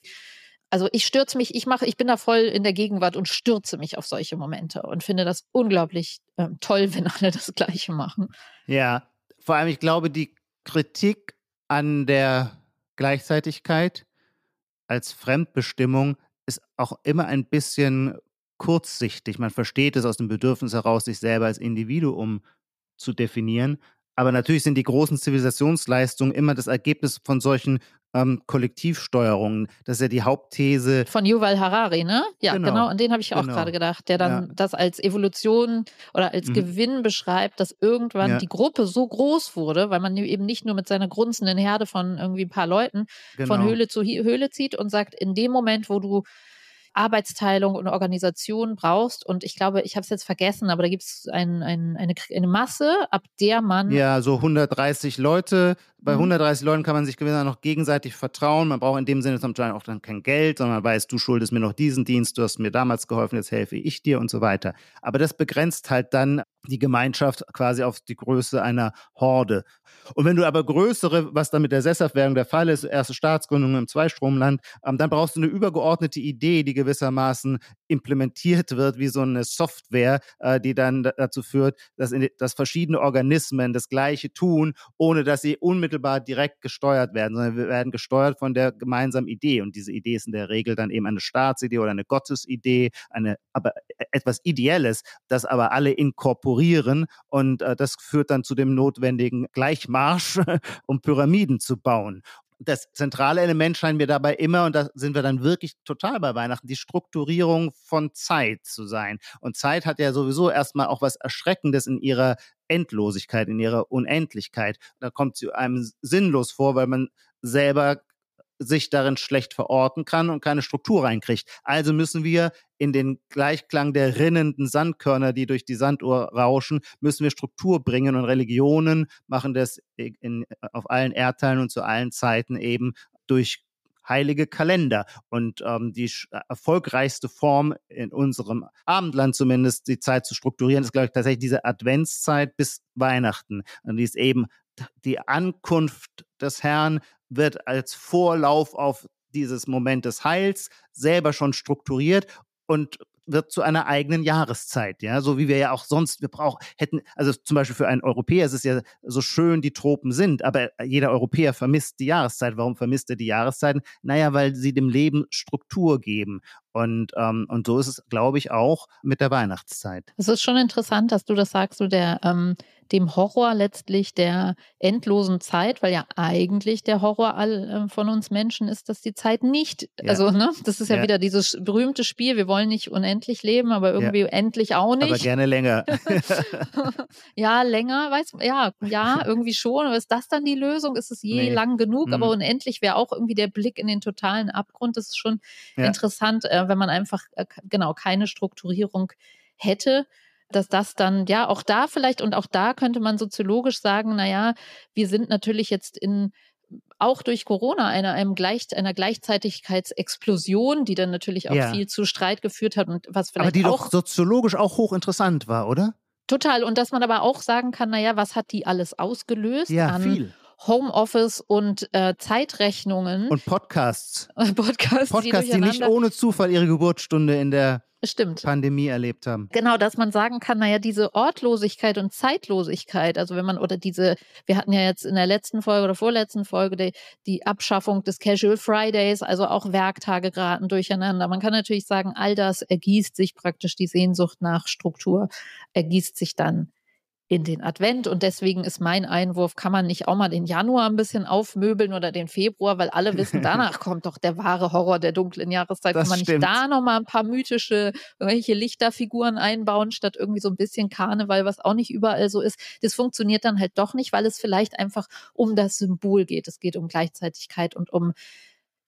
Also ich stürze mich, ich mache, ich bin da voll in der Gegenwart und stürze mich auf solche Momente und finde das unglaublich äh, toll, wenn alle das Gleiche machen. Ja, vor allem, ich glaube, die Kritik an der Gleichzeitigkeit als Fremdbestimmung ist auch immer ein bisschen kurzsichtig. Man versteht es aus dem Bedürfnis heraus, sich selber als Individuum zu definieren. Aber natürlich sind die großen Zivilisationsleistungen immer das Ergebnis von solchen ähm, Kollektivsteuerungen. Das ist ja die Hauptthese. Von Yuval Harari, ne? Ja, genau. genau. An den habe ich auch genau. gerade gedacht, der dann ja. das als Evolution oder als mhm. Gewinn beschreibt, dass irgendwann ja. die Gruppe so groß wurde, weil man eben nicht nur mit seiner grunzenden Herde von irgendwie ein paar Leuten genau. von Höhle zu Höhle zieht und sagt, in dem Moment, wo du Arbeitsteilung und Organisation brauchst. Und ich glaube, ich habe es jetzt vergessen, aber da gibt es ein, ein, eine, eine Masse, ab der man. Ja, so 130 Leute. Bei 130 mhm. Leuten kann man sich gewissermaßen noch gegenseitig vertrauen. Man braucht in dem Sinne zum Beispiel auch dann kein Geld, sondern man weiß, du schuldest mir noch diesen Dienst, du hast mir damals geholfen, jetzt helfe ich dir und so weiter. Aber das begrenzt halt dann die Gemeinschaft quasi auf die Größe einer Horde. Und wenn du aber größere, was dann mit der Sesshaftwerdung der Fall ist, erste Staatsgründung im Zweistromland, ähm, dann brauchst du eine übergeordnete Idee, die gewissermaßen implementiert wird, wie so eine Software, äh, die dann dazu führt, dass verschiedene Organismen das Gleiche tun, ohne dass sie unmittelbar direkt gesteuert werden, sondern wir werden gesteuert von der gemeinsamen Idee. Und diese Idee ist in der Regel dann eben eine Staatsidee oder eine Gottesidee, eine, aber e, etwas Ideelles, das aber alle inkorporieren. Und äh, das führt dann zu dem notwendigen Gleichmarsch, um Pyramiden zu bauen das zentrale Element scheint mir dabei immer, und da sind wir dann wirklich total bei Weihnachten, die Strukturierung von Zeit zu sein. Und Zeit hat ja sowieso erstmal auch was Erschreckendes in ihrer Endlosigkeit, in ihrer Unendlichkeit. Da kommt sie einem sinnlos vor, weil man selber sich darin schlecht verorten kann und keine Struktur reinkriegt. Also müssen wir in den Gleichklang der rinnenden Sandkörner, die durch die Sanduhr rauschen, müssen wir Struktur bringen und Religionen machen das in, auf allen Erdteilen und zu allen Zeiten eben durch heilige Kalender. Und ähm, die erfolgreichste Form in unserem Abendland zumindest, die Zeit zu strukturieren, ist, glaube ich, tatsächlich diese Adventszeit bis Weihnachten. Und die ist eben die Ankunft des Herrn wird als Vorlauf auf dieses Moment des Heils selber schon strukturiert und wird zu einer eigenen Jahreszeit, ja, so wie wir ja auch sonst, wir brauchen, hätten, also zum Beispiel für einen Europäer ist es ja so schön, die Tropen sind, aber jeder Europäer vermisst die Jahreszeit. Warum vermisst er die Jahreszeiten? Naja, weil sie dem Leben Struktur geben. Und, ähm, und so ist es, glaube ich, auch mit der Weihnachtszeit. Es ist schon interessant, dass du das sagst, so der, ähm, dem Horror letztlich der endlosen Zeit, weil ja eigentlich der Horror all, äh, von uns Menschen ist, dass die Zeit nicht, ja. also ne, das ist ja, ja, wieder dieses berühmte Spiel, wir wollen nicht unendlich leben, aber irgendwie ja. endlich auch nicht. Aber gerne länger. ja, länger, weiß ja, ja, irgendwie schon. Aber ist das dann die Lösung? Ist es je nee. lang genug? Mhm. Aber unendlich wäre auch irgendwie der Blick in den totalen Abgrund. Das ist schon interessant, äh, wenn man einfach äh, genau keine Strukturierung hätte dass das dann, ja, auch da vielleicht und auch da könnte man soziologisch sagen, naja, wir sind natürlich jetzt in auch durch Corona einer, einem Gleich, einer Gleichzeitigkeitsexplosion, die dann natürlich auch ja. viel zu Streit geführt hat und was vielleicht Aber die auch doch soziologisch auch hochinteressant war, oder? Total. Und dass man aber auch sagen kann, naja, was hat die alles ausgelöst ja, an viel. Homeoffice und äh, Zeitrechnungen. Und Podcasts. Podcasts, Podcasts die, die, nicht ohne Zufall ihre Geburtsstunde in der Stimmt. Pandemie erlebt haben. Genau, dass man sagen kann, naja, diese Ortlosigkeit und Zeitlosigkeit, also wenn man, oder diese, wir hatten ja jetzt in der letzten Folge oder vorletzten Folge die, die Abschaffung des Casual Fridays, also auch Werktage geraten durcheinander. Man kann natürlich sagen, all das ergießt sich praktisch, die Sehnsucht nach Struktur ergießt sich dann in den Advent. Und deswegen ist mein Einwurf, kann man nicht auch mal den Januar ein bisschen aufmöbeln oder den Februar, weil alle wissen, danach kommt doch der wahre Horror der dunklen Jahreszeit. Das kann man stimmt. nicht da nochmal ein paar mythische, irgendwelche Lichterfiguren einbauen, statt irgendwie so ein bisschen Karneval, was auch nicht überall so ist. Das funktioniert dann halt doch nicht, weil es vielleicht einfach um das Symbol geht. Es geht um Gleichzeitigkeit und um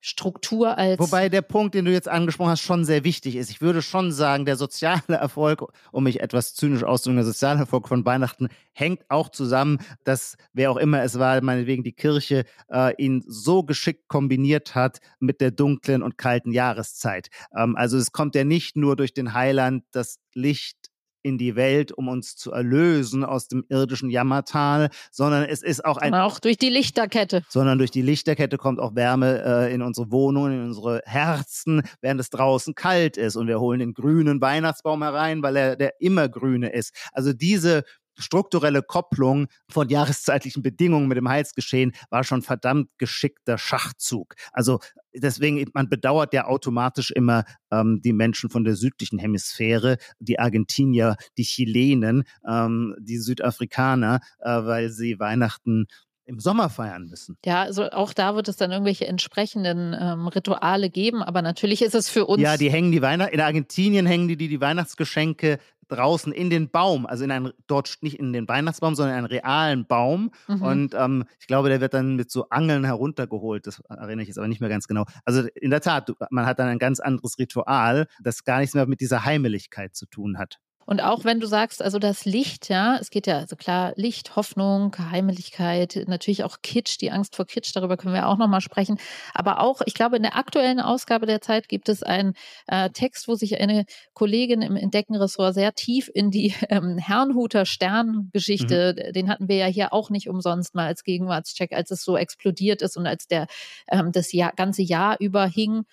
Struktur als. Wobei der Punkt, den du jetzt angesprochen hast, schon sehr wichtig ist. Ich würde schon sagen, der soziale Erfolg, um mich etwas zynisch auszudrücken, der soziale Erfolg von Weihnachten hängt auch zusammen, dass wer auch immer es war, meinetwegen die Kirche, äh, ihn so geschickt kombiniert hat mit der dunklen und kalten Jahreszeit. Ähm, also es kommt ja nicht nur durch den Heiland das Licht in die Welt, um uns zu erlösen aus dem irdischen Jammertal, sondern es ist auch ein. Auch durch die Lichterkette. Sondern durch die Lichterkette kommt auch Wärme äh, in unsere Wohnungen, in unsere Herzen, während es draußen kalt ist. Und wir holen den grünen Weihnachtsbaum herein, weil er der immer grüne ist. Also diese strukturelle Kopplung von jahreszeitlichen Bedingungen mit dem Heilsgeschehen war schon verdammt geschickter Schachzug. Also deswegen, man bedauert ja automatisch immer ähm, die Menschen von der südlichen Hemisphäre, die Argentinier, die Chilenen, ähm, die Südafrikaner, äh, weil sie Weihnachten im Sommer feiern müssen. Ja, also auch da wird es dann irgendwelche entsprechenden ähm, Rituale geben, aber natürlich ist es für uns. Ja, die hängen die Weihnachten, in Argentinien hängen die die, die Weihnachtsgeschenke draußen in den Baum, also in einen, dort nicht in den Weihnachtsbaum, sondern in einen realen Baum. Mhm. Und ähm, ich glaube, der wird dann mit so Angeln heruntergeholt. Das erinnere ich jetzt aber nicht mehr ganz genau. Also in der Tat, man hat dann ein ganz anderes Ritual, das gar nichts mehr mit dieser Heimeligkeit zu tun hat. Und auch wenn du sagst, also das Licht, ja, es geht ja, also klar, Licht, Hoffnung, Heimeligkeit, natürlich auch Kitsch, die Angst vor Kitsch, darüber können wir auch nochmal sprechen. Aber auch, ich glaube, in der aktuellen Ausgabe der Zeit gibt es einen äh, Text, wo sich eine Kollegin im Entdeckenressort sehr tief in die ähm, Herrnhuter Sterngeschichte, mhm. den hatten wir ja hier auch nicht umsonst mal als Gegenwartscheck, als es so explodiert ist und als der ähm, das Jahr, ganze Jahr über hing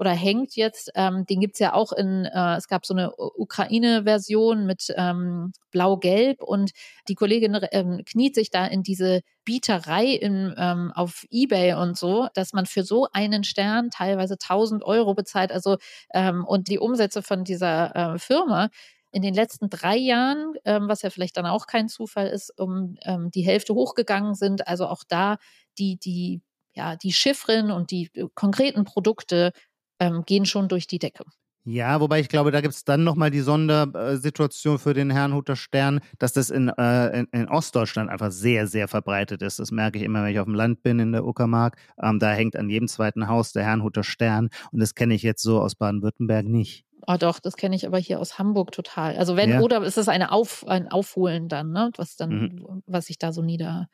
oder hängt jetzt. Ähm, den gibt's ja auch in, äh, es gab so eine Ukraine-Version mit ähm, Blau-Gelb und die Kollegin ähm, kniet sich da in diese Bieterei in, ähm, auf Ebay und so, dass man für so einen Stern teilweise 1000 Euro bezahlt. Also ähm, und die Umsätze von dieser äh, Firma in den letzten drei Jahren, ähm, was ja vielleicht dann auch kein Zufall ist, um ähm, die Hälfte hochgegangen sind. Also auch da die, die, ja, die Chiffren und die äh, konkreten Produkte ähm, gehen schon durch die Decke. Ja, wobei ich glaube, da gibt es dann nochmal die Sondersituation für den Herrnhuter Stern, dass das in, äh, in, in, Ostdeutschland einfach sehr, sehr verbreitet ist. Das merke ich immer, wenn ich auf dem Land bin in der Uckermark. Ähm, da hängt an jedem zweiten Haus der Herrnhuter Stern und das kenne ich jetzt so aus Baden-Württemberg nicht. Oh doch, das kenne ich aber hier aus Hamburg total. Also wenn, ja. oder ist es eine Auf, ein Aufholen dann, ne? Was dann, mhm. was sich da so nieder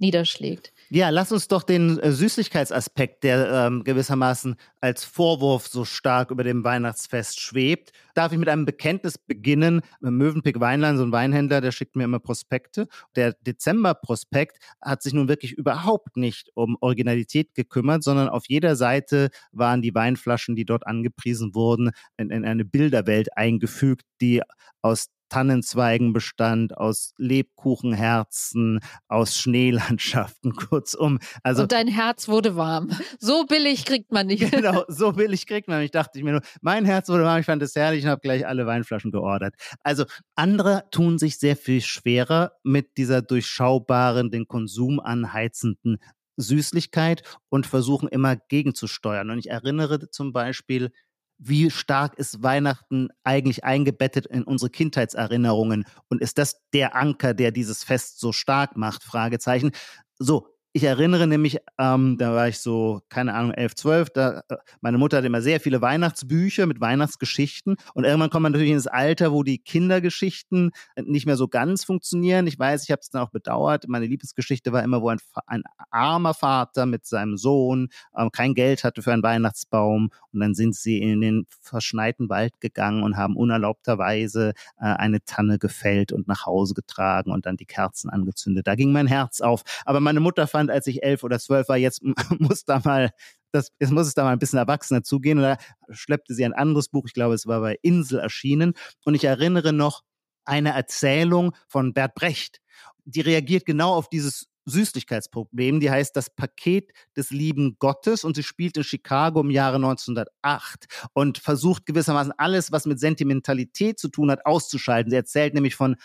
niederschlägt. Ja, lass uns doch den äh, Süßlichkeitsaspekt, der ähm, gewissermaßen als Vorwurf so stark über dem Weihnachtsfest schwebt. Darf ich mit einem Bekenntnis beginnen? Mövenpick Weinlein, so ein Weinhändler, der schickt mir immer Prospekte. Der Dezember-Prospekt hat sich nun wirklich überhaupt nicht um Originalität gekümmert, sondern auf jeder Seite waren die Weinflaschen, die dort angepriesen wurden, in, in eine Bilderwelt eingefügt, die aus Tannenzweigen bestand, aus Lebkuchenherzen, aus Schneelandschaften, kurzum. Also, Und dein Herz wurde warm. So billig kriegt man nicht. Genau, so billig kriegt man. Ich dachte ich mir nur, mein Herz wurde warm, ich fand es herrlich und habe gleich alle Weinflaschen geordert. Also andere tun sich sehr viel schwerer mit dieser durchschaubaren, den Konsum anheizenden Süßlichkeit und versuchen immer gegenzusteuern. Und ich erinnere zum Beispiel wie stark ist Weihnachten eigentlich eingebettet in unsere Kindheitserinnerungen und ist das der Anker, der dieses Fest so stark macht? Fragezeichen. So, ich erinnere nämlich, ähm, da war ich so, keine Ahnung, elf, zwölf, da, äh, meine Mutter hatte immer sehr viele Weihnachtsbücher mit Weihnachtsgeschichten und irgendwann kommt man natürlich in das Alter, wo die Kindergeschichten nicht mehr so ganz funktionieren. Ich weiß, ich habe es dann auch bedauert. Meine Lieblingsgeschichte war immer, wo ein, ein armer Vater mit seinem Sohn ähm, kein Geld hatte für einen Weihnachtsbaum und dann sind sie in den verschneiten Wald gegangen und haben unerlaubterweise äh, eine Tanne gefällt und nach Hause getragen und dann die Kerzen angezündet. Da ging mein Herz auf. Aber meine Mutter fand, fand, als ich elf oder zwölf war, jetzt muss da mal das, jetzt muss es da mal ein bisschen erwachsener zugehen. Und da schleppte sie ein anderes Buch, ich glaube, es war bei Insel erschienen. Und ich erinnere noch eine Erzählung von Bert Brecht. Die reagiert genau auf dieses Süßlichkeitsproblem. Die heißt Das Paket des lieben Gottes und sie spielt in Chicago im Jahre 1908 und versucht gewissermaßen alles, was mit Sentimentalität zu tun hat, auszuschalten. Sie erzählt nämlich von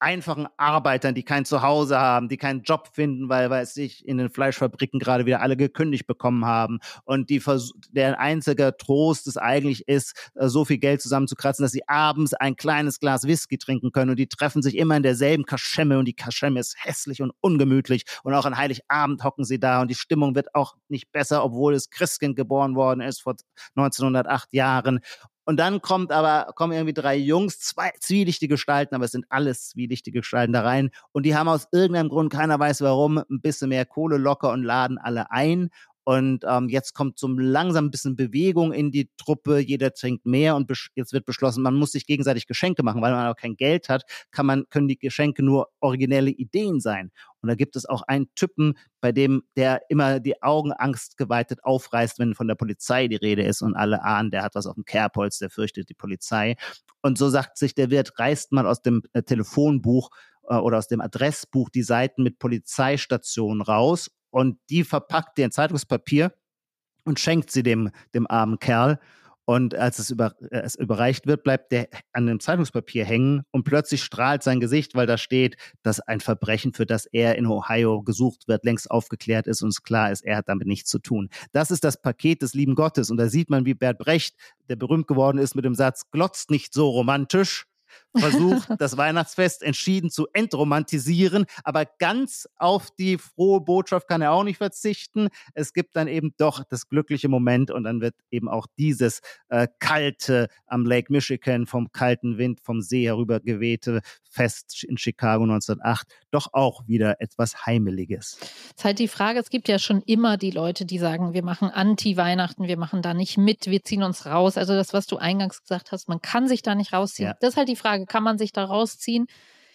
einfachen Arbeitern, die kein Zuhause haben, die keinen Job finden, weil, weiß ich, in den Fleischfabriken gerade wieder alle gekündigt bekommen haben und die der einzige Trost es eigentlich ist, äh, so viel Geld zusammenzukratzen, dass sie abends ein kleines Glas Whisky trinken können und die treffen sich immer in derselben Kaschemme und die Kaschemme ist hässlich und ungemütlich und auch an Heiligabend hocken sie da und die Stimmung wird auch nicht besser, obwohl es Christkind geboren worden ist vor 1908 Jahren und dann kommt aber, kommen irgendwie drei Jungs, zwei zwielichtige Gestalten, aber es sind alles zwielichtige Gestalten da rein. Und die haben aus irgendeinem Grund, keiner weiß warum, ein bisschen mehr Kohle locker und laden alle ein. Und ähm, jetzt kommt so langsam ein bisschen Bewegung in die Truppe. Jeder trinkt mehr und jetzt wird beschlossen, man muss sich gegenseitig Geschenke machen, weil man auch kein Geld hat, kann man, können die Geschenke nur originelle Ideen sein. Und da gibt es auch einen Typen, bei dem der immer die Augen angstgeweitet aufreißt, wenn von der Polizei die Rede ist und alle ahnen, der hat was auf dem Kerbholz, der fürchtet die Polizei. Und so sagt sich der Wirt, reißt mal aus dem äh, Telefonbuch äh, oder aus dem Adressbuch die Seiten mit Polizeistationen raus und die verpackt die in Zeitungspapier und schenkt sie dem, dem armen Kerl. Und als es, über, äh, es überreicht wird, bleibt der an dem Zeitungspapier hängen und plötzlich strahlt sein Gesicht, weil da steht, dass ein Verbrechen, für das er in Ohio gesucht wird, längst aufgeklärt ist und es klar ist, er hat damit nichts zu tun. Das ist das Paket des lieben Gottes. Und da sieht man, wie Bert Brecht, der berühmt geworden ist mit dem Satz, glotzt nicht so romantisch, versucht, das Weihnachtsfest entschieden zu entromantisieren, aber ganz auf die frohe Botschaft kann er auch nicht verzichten. Es gibt dann eben doch das glückliche Moment und dann wird eben auch dieses äh, kalte am Lake Michigan vom kalten Wind vom See herüber gewehte Fest in Chicago 1908 doch auch wieder etwas Heimeliges. Es ist halt die Frage, es gibt ja schon immer die Leute, die sagen, wir machen Anti-Weihnachten, wir machen da nicht mit, wir ziehen uns raus. Also das, was du eingangs gesagt hast, man kann sich da nicht rausziehen. Ja. Das ist halt die Frage, kann man sich da rausziehen?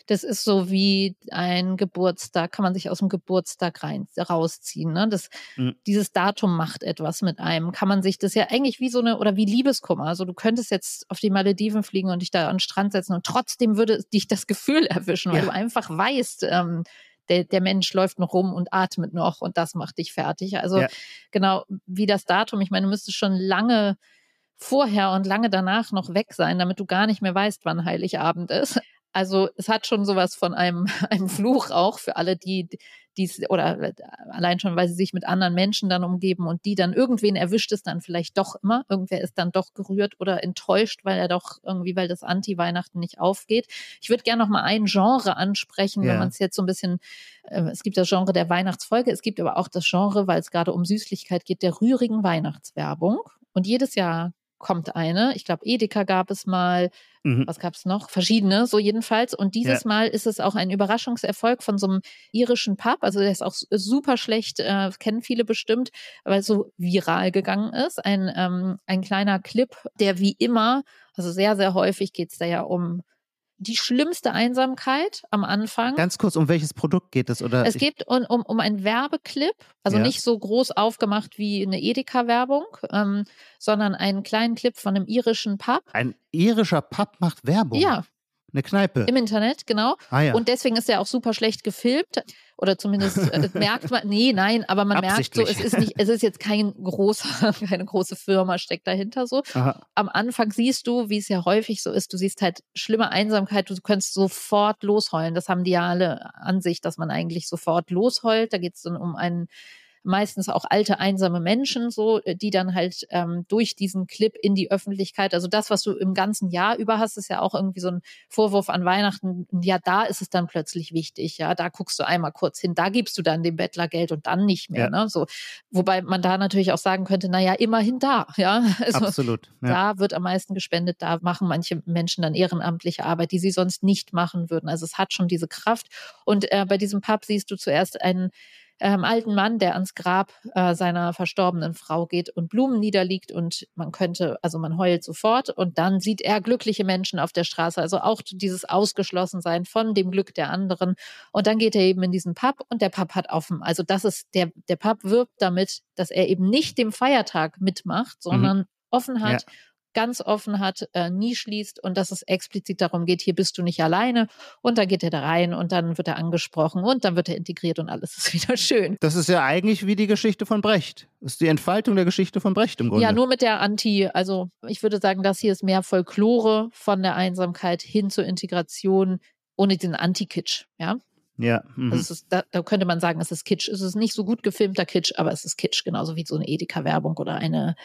Das ist so wie ein Geburtstag, kann man sich aus dem Geburtstag rein, rausziehen. Ne? Das, mhm. Dieses Datum macht etwas mit einem. Kann man sich das ja eigentlich wie so eine, oder wie Liebeskummer. Also du könntest jetzt auf die Malediven fliegen und dich da an den Strand setzen und trotzdem würde dich das Gefühl erwischen, weil ja. du einfach weißt, ähm, der, der Mensch läuft noch rum und atmet noch und das macht dich fertig. Also ja. genau wie das Datum. Ich meine, du müsstest schon lange vorher und lange danach noch weg sein, damit du gar nicht mehr weißt, wann Heiligabend ist. Also es hat schon sowas von einem, einem Fluch auch für alle, die dies oder äh, allein schon, weil sie sich mit anderen Menschen dann umgeben und die dann irgendwen erwischt es dann vielleicht doch immer. Irgendwer ist dann doch gerührt oder enttäuscht, weil er doch irgendwie, weil das Anti-Weihnachten nicht aufgeht. Ich würde gerne noch mal ein Genre ansprechen, ja. wenn man es jetzt so ein bisschen, äh, es gibt das Genre der Weihnachtsfolge, es gibt aber auch das Genre, weil es gerade um Süßlichkeit geht, der rührigen Weihnachtswerbung. Und jedes Jahr kommt eine. Ich glaube, Edeka gab es mal. Mhm. Was gab es noch? Verschiedene, so jedenfalls. Und dieses ja. Mal ist es auch ein Überraschungserfolg von so einem irischen Pub. Also der ist auch super schlecht, äh, kennen viele bestimmt, weil es so viral gegangen ist. Ein, ähm, ein kleiner Clip, der wie immer, also sehr, sehr häufig geht es da ja um die schlimmste Einsamkeit am Anfang. Ganz kurz, um welches Produkt geht es? Oder es geht um, um, um einen Werbeclip, also ja. nicht so groß aufgemacht wie eine Edeka-Werbung, ähm, sondern einen kleinen Clip von einem irischen Pub. Ein irischer Pub macht Werbung? Ja, eine Kneipe. Im Internet, genau. Ah, ja. Und deswegen ist er auch super schlecht gefilmt. Oder zumindest äh, merkt man, nee, nein, aber man merkt so, es ist nicht, es ist jetzt kein großer, keine große Firma steckt dahinter so. Aha. Am Anfang siehst du, wie es ja häufig so ist, du siehst halt schlimme Einsamkeit, du könntest sofort losheulen. Das haben die ja alle an sich, dass man eigentlich sofort losheult. Da geht es dann um einen meistens auch alte, einsame Menschen, so, äh, die dann halt ähm, durch diesen Clip in die Öffentlichkeit, also das, was du im ganzen Jahr über hast, ist ja auch irgendwie so ein Vorwurf an Weihnachten. Ja, da ist es dann plötzlich wichtig, ja, da guckst du einmal kurz hin, da gibst du dann dem Bettler Geld und dann nicht mehr, ja. ne? So, wobei man da natürlich auch sagen könnte, na ja, immerhin da, ja. Also, Absolut. Ja. Da wird am meisten gespendet, da machen manche Menschen dann ehrenamtliche Arbeit, die sie sonst nicht machen würden. Also es hat schon diese Kraft. Und äh, bei diesem Pub siehst du zuerst einen ähm, alten Mann, der ans Grab äh, seiner verstorbenen Frau geht und Blumen niederliegt und man könnte, also man heult sofort und dann sieht er glückliche Menschen auf der Straße, also auch dieses Ausgeschlossensein von dem Glück der anderen und dann geht er eben in diesen Pub und der Pub hat offen. Also das ist der der Pub wirbt damit, dass er eben nicht dem Feiertag mitmacht, sondern mhm. offen hat. Ja ganz offen hat, äh, nie schließt und dass es explizit darum geht, hier bist du nicht alleine und dann geht er da rein und dann wird er angesprochen und dann wird er integriert und alles ist wieder schön. Das ist ja eigentlich wie die Geschichte von Brecht. Das ist die Entfaltung der Geschichte von Brecht im Grunde. Ja, nur mit der Anti, also ich würde sagen, das hier ist mehr Folklore von der Einsamkeit hin zur Integration ohne den Anti-Kitsch, ja. Ja. Mhm. Also ist, da, da, könnte man sagen, es ist Kitsch. Es ist nicht so gut gefilmter Kitsch, aber es ist Kitsch, genauso wie so eine Edeka-Werbung oder eine,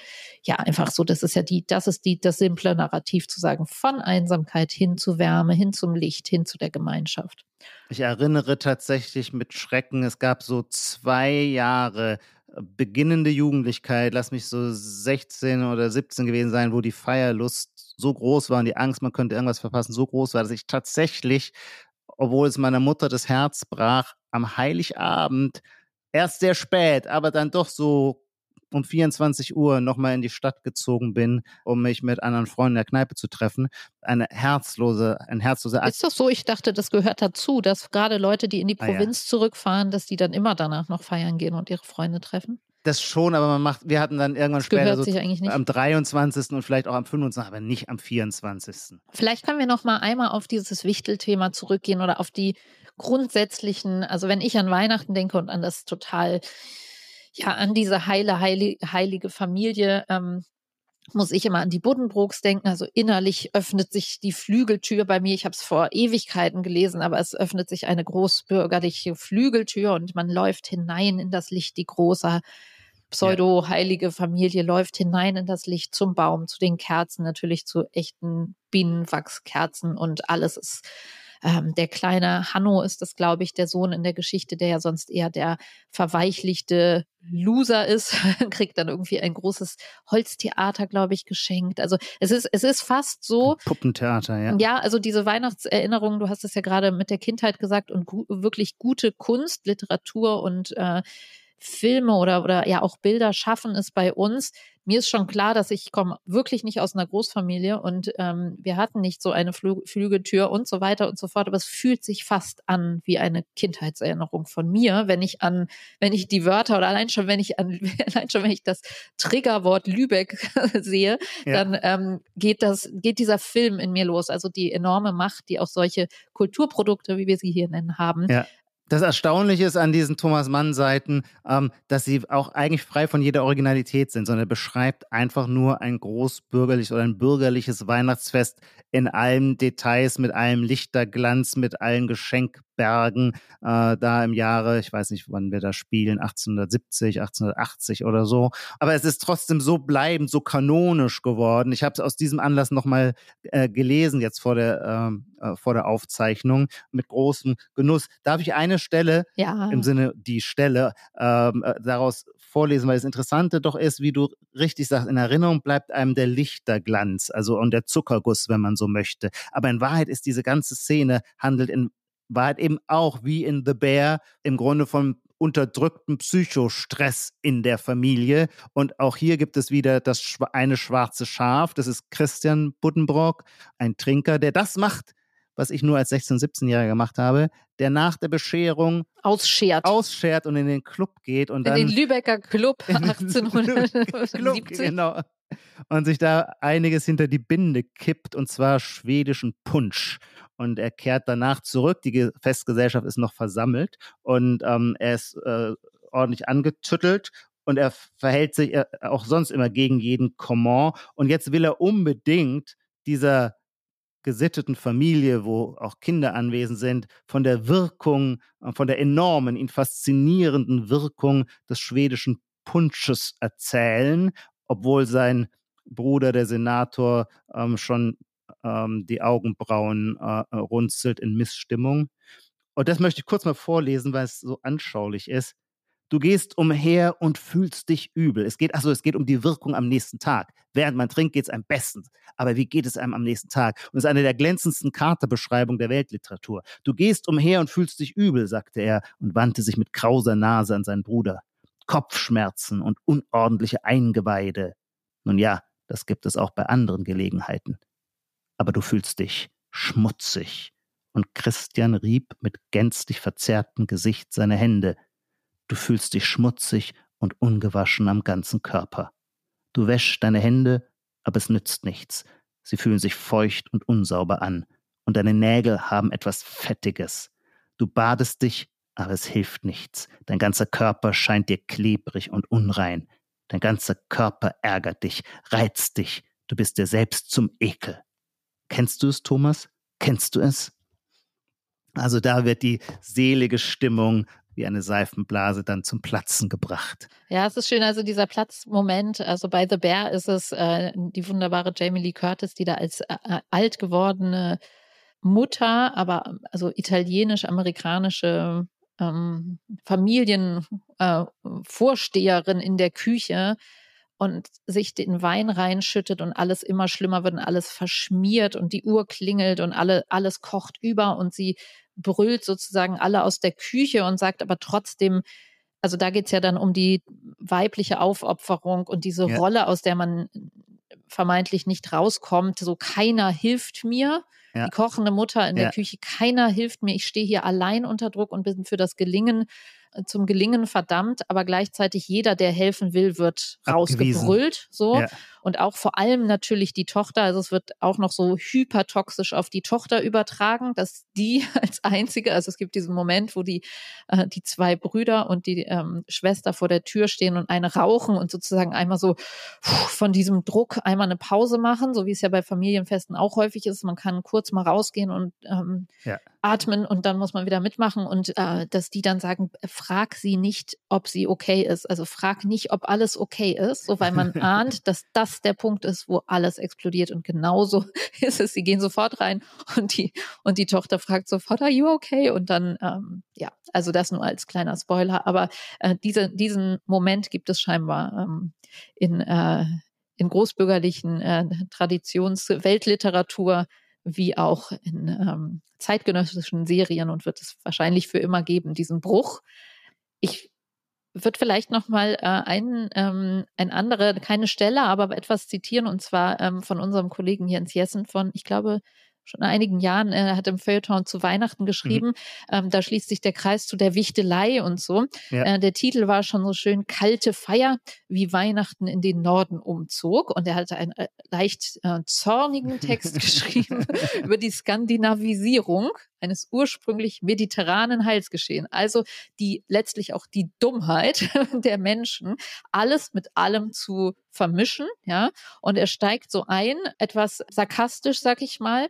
ja, einfach so, das ist ja die, das ist die, das simple Narrativ zu sagen, von Einsamkeit hin zu Wärme, hin zum Licht, hin zu der Gemeinschaft. Ich erinnere tatsächlich mit Schrecken, es gab so zwei Jahre, äh, beginnende Jugendlichkeit, lass mich so 16 oder 17 gewesen sein, wo die Feierlust so groß war und die Angst, man könnte irgendwas verpassen, so groß war, dass ich tatsächlich obwohl es meiner Mutter das Herz brach, am Heiligabend erst sehr spät, aber dann doch so um 24 Uhr nochmal in die Stadt gezogen bin, um mich mit anderen Freunden in der Kneipe zu treffen. Eine herzlose, ein herzloser Akt. Ist doch so, ich dachte, das gehört dazu, dass gerade Leute, die in die Provinz ah, ja. zurückfahren, dass die dann immer danach noch feiern gehen und ihre Freunde treffen. Das schon, aber man macht, wir hatten dann irgendwann das später so am 23. und vielleicht auch am 25., aber nicht am 24. Vielleicht können wir noch mal einmal auf dieses Wichtelthema zurückgehen oder auf die grundsätzlichen, also wenn ich an Weihnachten denke und an das total, ja, an diese heile, heilige, Familie, ähm, muss ich immer an die Buddenbrooks denken. Also innerlich öffnet sich die Flügeltür bei mir. Ich habe es vor Ewigkeiten gelesen, aber es öffnet sich eine großbürgerliche Flügeltür und man läuft hinein in das Licht. Die große pseudo-heilige Familie läuft hinein in das Licht zum Baum, zu den Kerzen, natürlich zu echten Bienenwachskerzen und alles ist ähm, der kleine Hanno ist das, glaube ich, der Sohn in der Geschichte, der ja sonst eher der verweichlichte Loser ist, kriegt dann irgendwie ein großes Holztheater, glaube ich, geschenkt. Also es ist, es ist fast so. Puppentheater, ja. Ja, also diese Weihnachtserinnerungen, du hast es ja gerade mit der Kindheit gesagt und gu wirklich gute Kunst, Literatur und äh, Filme oder, oder ja auch Bilder schaffen es bei uns. Mir ist schon klar, dass ich komme wirklich nicht aus einer Großfamilie und ähm, wir hatten nicht so eine Flü Flügeltür und so weiter und so fort, aber es fühlt sich fast an wie eine Kindheitserinnerung von mir, wenn ich an, wenn ich die Wörter oder allein schon, wenn ich an, allein schon, wenn ich das Triggerwort Lübeck sehe, ja. dann ähm, geht das, geht dieser Film in mir los. Also die enorme Macht, die auch solche Kulturprodukte, wie wir sie hier nennen, haben, ja. Das Erstaunliche ist an diesen Thomas Mann-Seiten, ähm, dass sie auch eigentlich frei von jeder Originalität sind, sondern er beschreibt einfach nur ein großbürgerliches oder ein bürgerliches Weihnachtsfest in allen Details, mit allem Lichterglanz, mit allen Geschenkbergen, äh, da im Jahre, ich weiß nicht, wann wir da spielen, 1870, 1880 oder so. Aber es ist trotzdem so bleibend, so kanonisch geworden. Ich habe es aus diesem Anlass nochmal äh, gelesen, jetzt vor der, ähm, äh, vor der Aufzeichnung, mit großem Genuss. Darf ich eine Stelle, ja. im Sinne die Stelle, ähm, äh, daraus vorlesen, weil das Interessante doch ist, wie du richtig sagst, in Erinnerung bleibt einem der Lichterglanz, also und der Zuckerguss, wenn man so möchte. Aber in Wahrheit ist diese ganze Szene handelt in Wahrheit eben auch wie in The Bear im Grunde von unterdrückten Psychostress in der Familie. Und auch hier gibt es wieder das eine schwarze Schaf. Das ist Christian Buddenbrock, ein Trinker, der das macht, was ich nur als 16-, 17-Jähriger gemacht habe, der nach der Bescherung ausschert. ausschert und in den Club geht und in dann den Lübecker Club 1870. genau. Und sich da einiges hinter die Binde kippt und zwar schwedischen Punsch. Und er kehrt danach zurück. Die Festgesellschaft ist noch versammelt und ähm, er ist äh, ordentlich angetüttelt und er verhält sich äh, auch sonst immer gegen jeden Comment. Und jetzt will er unbedingt dieser gesitteten Familie, wo auch Kinder anwesend sind, von der Wirkung, äh, von der enormen, ihn faszinierenden Wirkung des schwedischen Punsches erzählen, obwohl sein Bruder, der Senator, ähm, schon ähm, die Augenbrauen äh, runzelt in Missstimmung. Und das möchte ich kurz mal vorlesen, weil es so anschaulich ist. Du gehst umher und fühlst dich übel. Es geht, also es geht um die Wirkung am nächsten Tag. Während man trinkt, geht es einem bestens. Aber wie geht es einem am nächsten Tag? Und es ist eine der glänzendsten Kartebeschreibungen der Weltliteratur. Du gehst umher und fühlst dich übel, sagte er und wandte sich mit krauser Nase an seinen Bruder. Kopfschmerzen und unordentliche Eingeweide. Nun ja, das gibt es auch bei anderen Gelegenheiten. Aber du fühlst dich schmutzig. Und Christian rieb mit gänzlich verzerrtem Gesicht seine Hände. Du fühlst dich schmutzig und ungewaschen am ganzen Körper. Du wäschst deine Hände, aber es nützt nichts. Sie fühlen sich feucht und unsauber an, und deine Nägel haben etwas Fettiges. Du badest dich, aber es hilft nichts. Dein ganzer Körper scheint dir klebrig und unrein. Dein ganzer Körper ärgert dich, reizt dich. Du bist dir selbst zum Ekel. Kennst du es, Thomas? Kennst du es? Also da wird die selige Stimmung wie eine Seifenblase dann zum Platzen gebracht. Ja, es ist schön, also dieser Platzmoment, also bei The Bear ist es äh, die wunderbare Jamie Lee Curtis, die da als äh, äh alt gewordene Mutter, aber also italienisch-amerikanische ähm, Familienvorsteherin äh, in der Küche und sich den Wein reinschüttet und alles immer schlimmer wird und alles verschmiert und die Uhr klingelt und alle, alles kocht über und sie brüllt sozusagen alle aus der Küche und sagt aber trotzdem, also da geht es ja dann um die weibliche Aufopferung und diese ja. Rolle, aus der man vermeintlich nicht rauskommt, so keiner hilft mir. Ja. Die kochende Mutter in ja. der Küche, keiner hilft mir, ich stehe hier allein unter Druck und bin für das Gelingen zum Gelingen verdammt, aber gleichzeitig jeder, der helfen will, wird rausgebrüllt. So. Ja. Und auch vor allem natürlich die Tochter. Also es wird auch noch so hypertoxisch auf die Tochter übertragen, dass die als einzige, also es gibt diesen Moment, wo die, äh, die zwei Brüder und die ähm, Schwester vor der Tür stehen und eine rauchen und sozusagen einmal so von diesem Druck einmal eine Pause machen, so wie es ja bei Familienfesten auch häufig ist. Man kann kurz mal rausgehen und ähm, ja. atmen und dann muss man wieder mitmachen und äh, dass die dann sagen, frag sie nicht, ob sie okay ist. Also frag nicht, ob alles okay ist, so weil man ahnt, dass das der Punkt ist, wo alles explodiert. Und genauso ist es. Sie gehen sofort rein und die, und die Tochter fragt sofort, are you okay? Und dann, ähm, ja, also das nur als kleiner Spoiler. Aber äh, diese, diesen Moment gibt es scheinbar ähm, in, äh, in großbürgerlichen äh, Traditions-, Weltliteratur wie auch in ähm, zeitgenössischen Serien und wird es wahrscheinlich für immer geben, diesen Bruch. Ich würde vielleicht noch mal äh, ein, ähm, ein andere, keine Stelle, aber etwas zitieren und zwar ähm, von unserem Kollegen Jens Jessen von, ich glaube, schon einigen Jahren, er hat im Feuilleton zu Weihnachten geschrieben, mhm. ähm, da schließt sich der Kreis zu der Wichtelei und so. Ja. Äh, der Titel war schon so schön, Kalte Feier, wie Weihnachten in den Norden umzog. Und er hatte einen äh, leicht äh, zornigen Text geschrieben über die Skandinavisierung eines ursprünglich mediterranen Heilsgeschehen. Also die letztlich auch die Dummheit der Menschen, alles mit allem zu vermischen, ja. Und er steigt so ein, etwas sarkastisch, sag ich mal,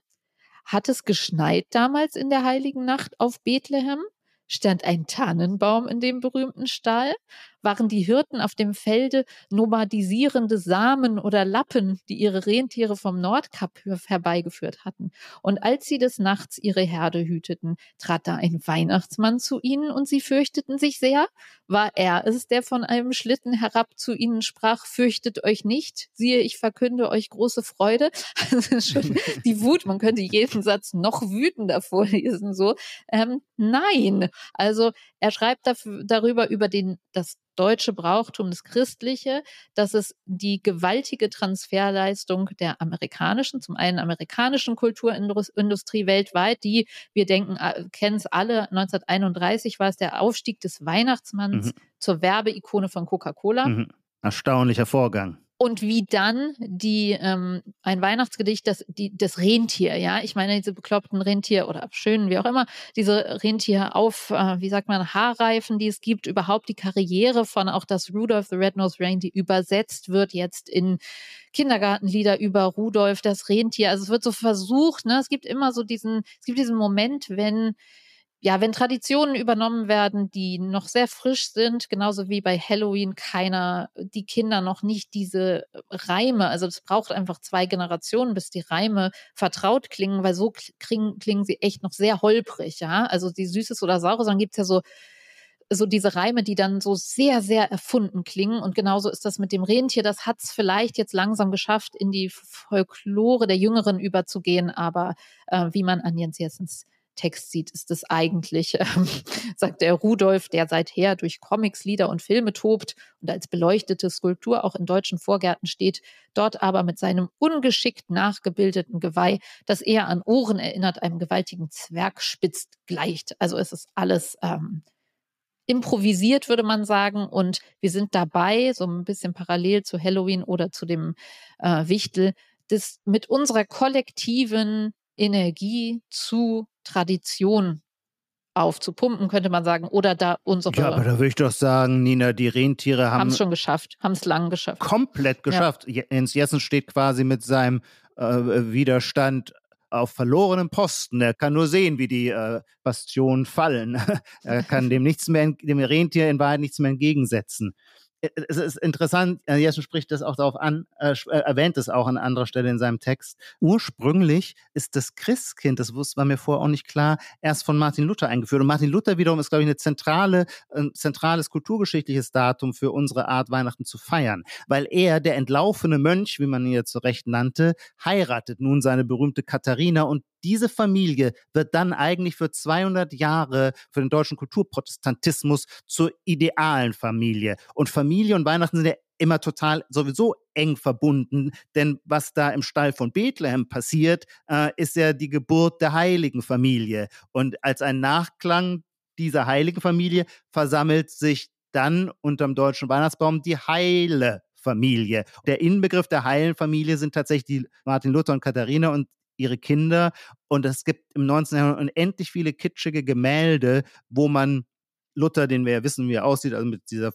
hat es geschneit damals in der heiligen Nacht auf Bethlehem? Stand ein Tannenbaum in dem berühmten Stall? Waren die Hirten auf dem Felde nomadisierende Samen oder Lappen, die ihre Rentiere vom Nordkap herbeigeführt hatten. Und als sie des Nachts ihre Herde hüteten, trat da ein Weihnachtsmann zu ihnen und sie fürchteten sich sehr. War er es, der von einem Schlitten herab zu ihnen sprach, fürchtet euch nicht, siehe, ich verkünde euch große Freude. Also schon die Wut, man könnte jeden Satz noch wütender vorlesen, so. Ähm, nein, also er schreibt dafür, darüber über den, das deutsche Brauchtum, das christliche, dass es die gewaltige Transferleistung der amerikanischen, zum einen amerikanischen Kulturindustrie weltweit, die wir denken, kennen es alle, 1931 war es der Aufstieg des Weihnachtsmanns mhm. zur Werbeikone von Coca-Cola. Mhm. Erstaunlicher Vorgang und wie dann die ähm, ein Weihnachtsgedicht, das die das Rentier, ja, ich meine diese bekloppten Rentier oder schönen, wie auch immer, diese Rentier auf, äh, wie sagt man, Haarreifen, die es gibt, überhaupt die Karriere von auch das Rudolph the Red-Nosed Reindeer übersetzt wird jetzt in Kindergartenlieder über Rudolph das Rentier. Also es wird so versucht, ne, es gibt immer so diesen, es gibt diesen Moment, wenn ja, wenn Traditionen übernommen werden, die noch sehr frisch sind, genauso wie bei Halloween keiner, die Kinder noch nicht diese Reime, also es braucht einfach zwei Generationen, bis die Reime vertraut klingen, weil so klingen, klingen sie echt noch sehr holprig, ja. Also die Süßes oder Saures, dann gibt's ja so so diese Reime, die dann so sehr, sehr erfunden klingen. Und genauso ist das mit dem Rentier. Das hat es vielleicht jetzt langsam geschafft, in die Folklore der Jüngeren überzugehen. Aber äh, wie man an Jens Jessens Text sieht, ist es eigentlich, ähm, sagt der Rudolf, der seither durch Comics, Lieder und Filme tobt und als beleuchtete Skulptur auch in deutschen Vorgärten steht, dort aber mit seinem ungeschickt nachgebildeten Geweih, das eher an Ohren erinnert, einem gewaltigen Zwergspitz gleicht. Also es ist alles ähm, improvisiert, würde man sagen. Und wir sind dabei, so ein bisschen parallel zu Halloween oder zu dem äh, Wichtel, das mit unserer kollektiven Energie zu Tradition aufzupumpen, könnte man sagen. Oder da unsere. Ja, aber da würde ich doch sagen, Nina, die Rentiere haben es schon geschafft, haben es lang geschafft. Komplett geschafft. Ja. Jens Jessen steht quasi mit seinem äh, Widerstand auf verlorenem Posten. Er kann nur sehen, wie die äh, Bastionen fallen. er kann dem nichts mehr, dem Rentier in Wahrheit nichts mehr entgegensetzen. Äh, es ist interessant, äh, Jessen spricht das auch darauf an, äh, äh, erwähnt es auch an anderer Stelle in seinem Text. Ursprünglich ist das Christkind, das war mir vorher auch nicht klar, erst von Martin Luther eingeführt. Und Martin Luther wiederum ist, glaube ich, eine zentrale, ein zentrales kulturgeschichtliches Datum für unsere Art, Weihnachten zu feiern. Weil er, der entlaufene Mönch, wie man ihn ja zu Recht nannte, heiratet nun seine berühmte Katharina und diese Familie wird dann eigentlich für 200 Jahre für den deutschen Kulturprotestantismus zur idealen Familie. Und Familie und Weihnachten sind ja immer total sowieso eng verbunden, denn was da im Stall von Bethlehem passiert, äh, ist ja die Geburt der heiligen Familie. Und als ein Nachklang dieser heiligen Familie versammelt sich dann unterm deutschen Weihnachtsbaum die heile Familie. Der Inbegriff der heilen Familie sind tatsächlich die Martin Luther und Katharina und ihre Kinder. Und es gibt im 19. Jahrhundert unendlich viele kitschige Gemälde, wo man Luther, den wir ja wissen, wie er aussieht, also mit dieser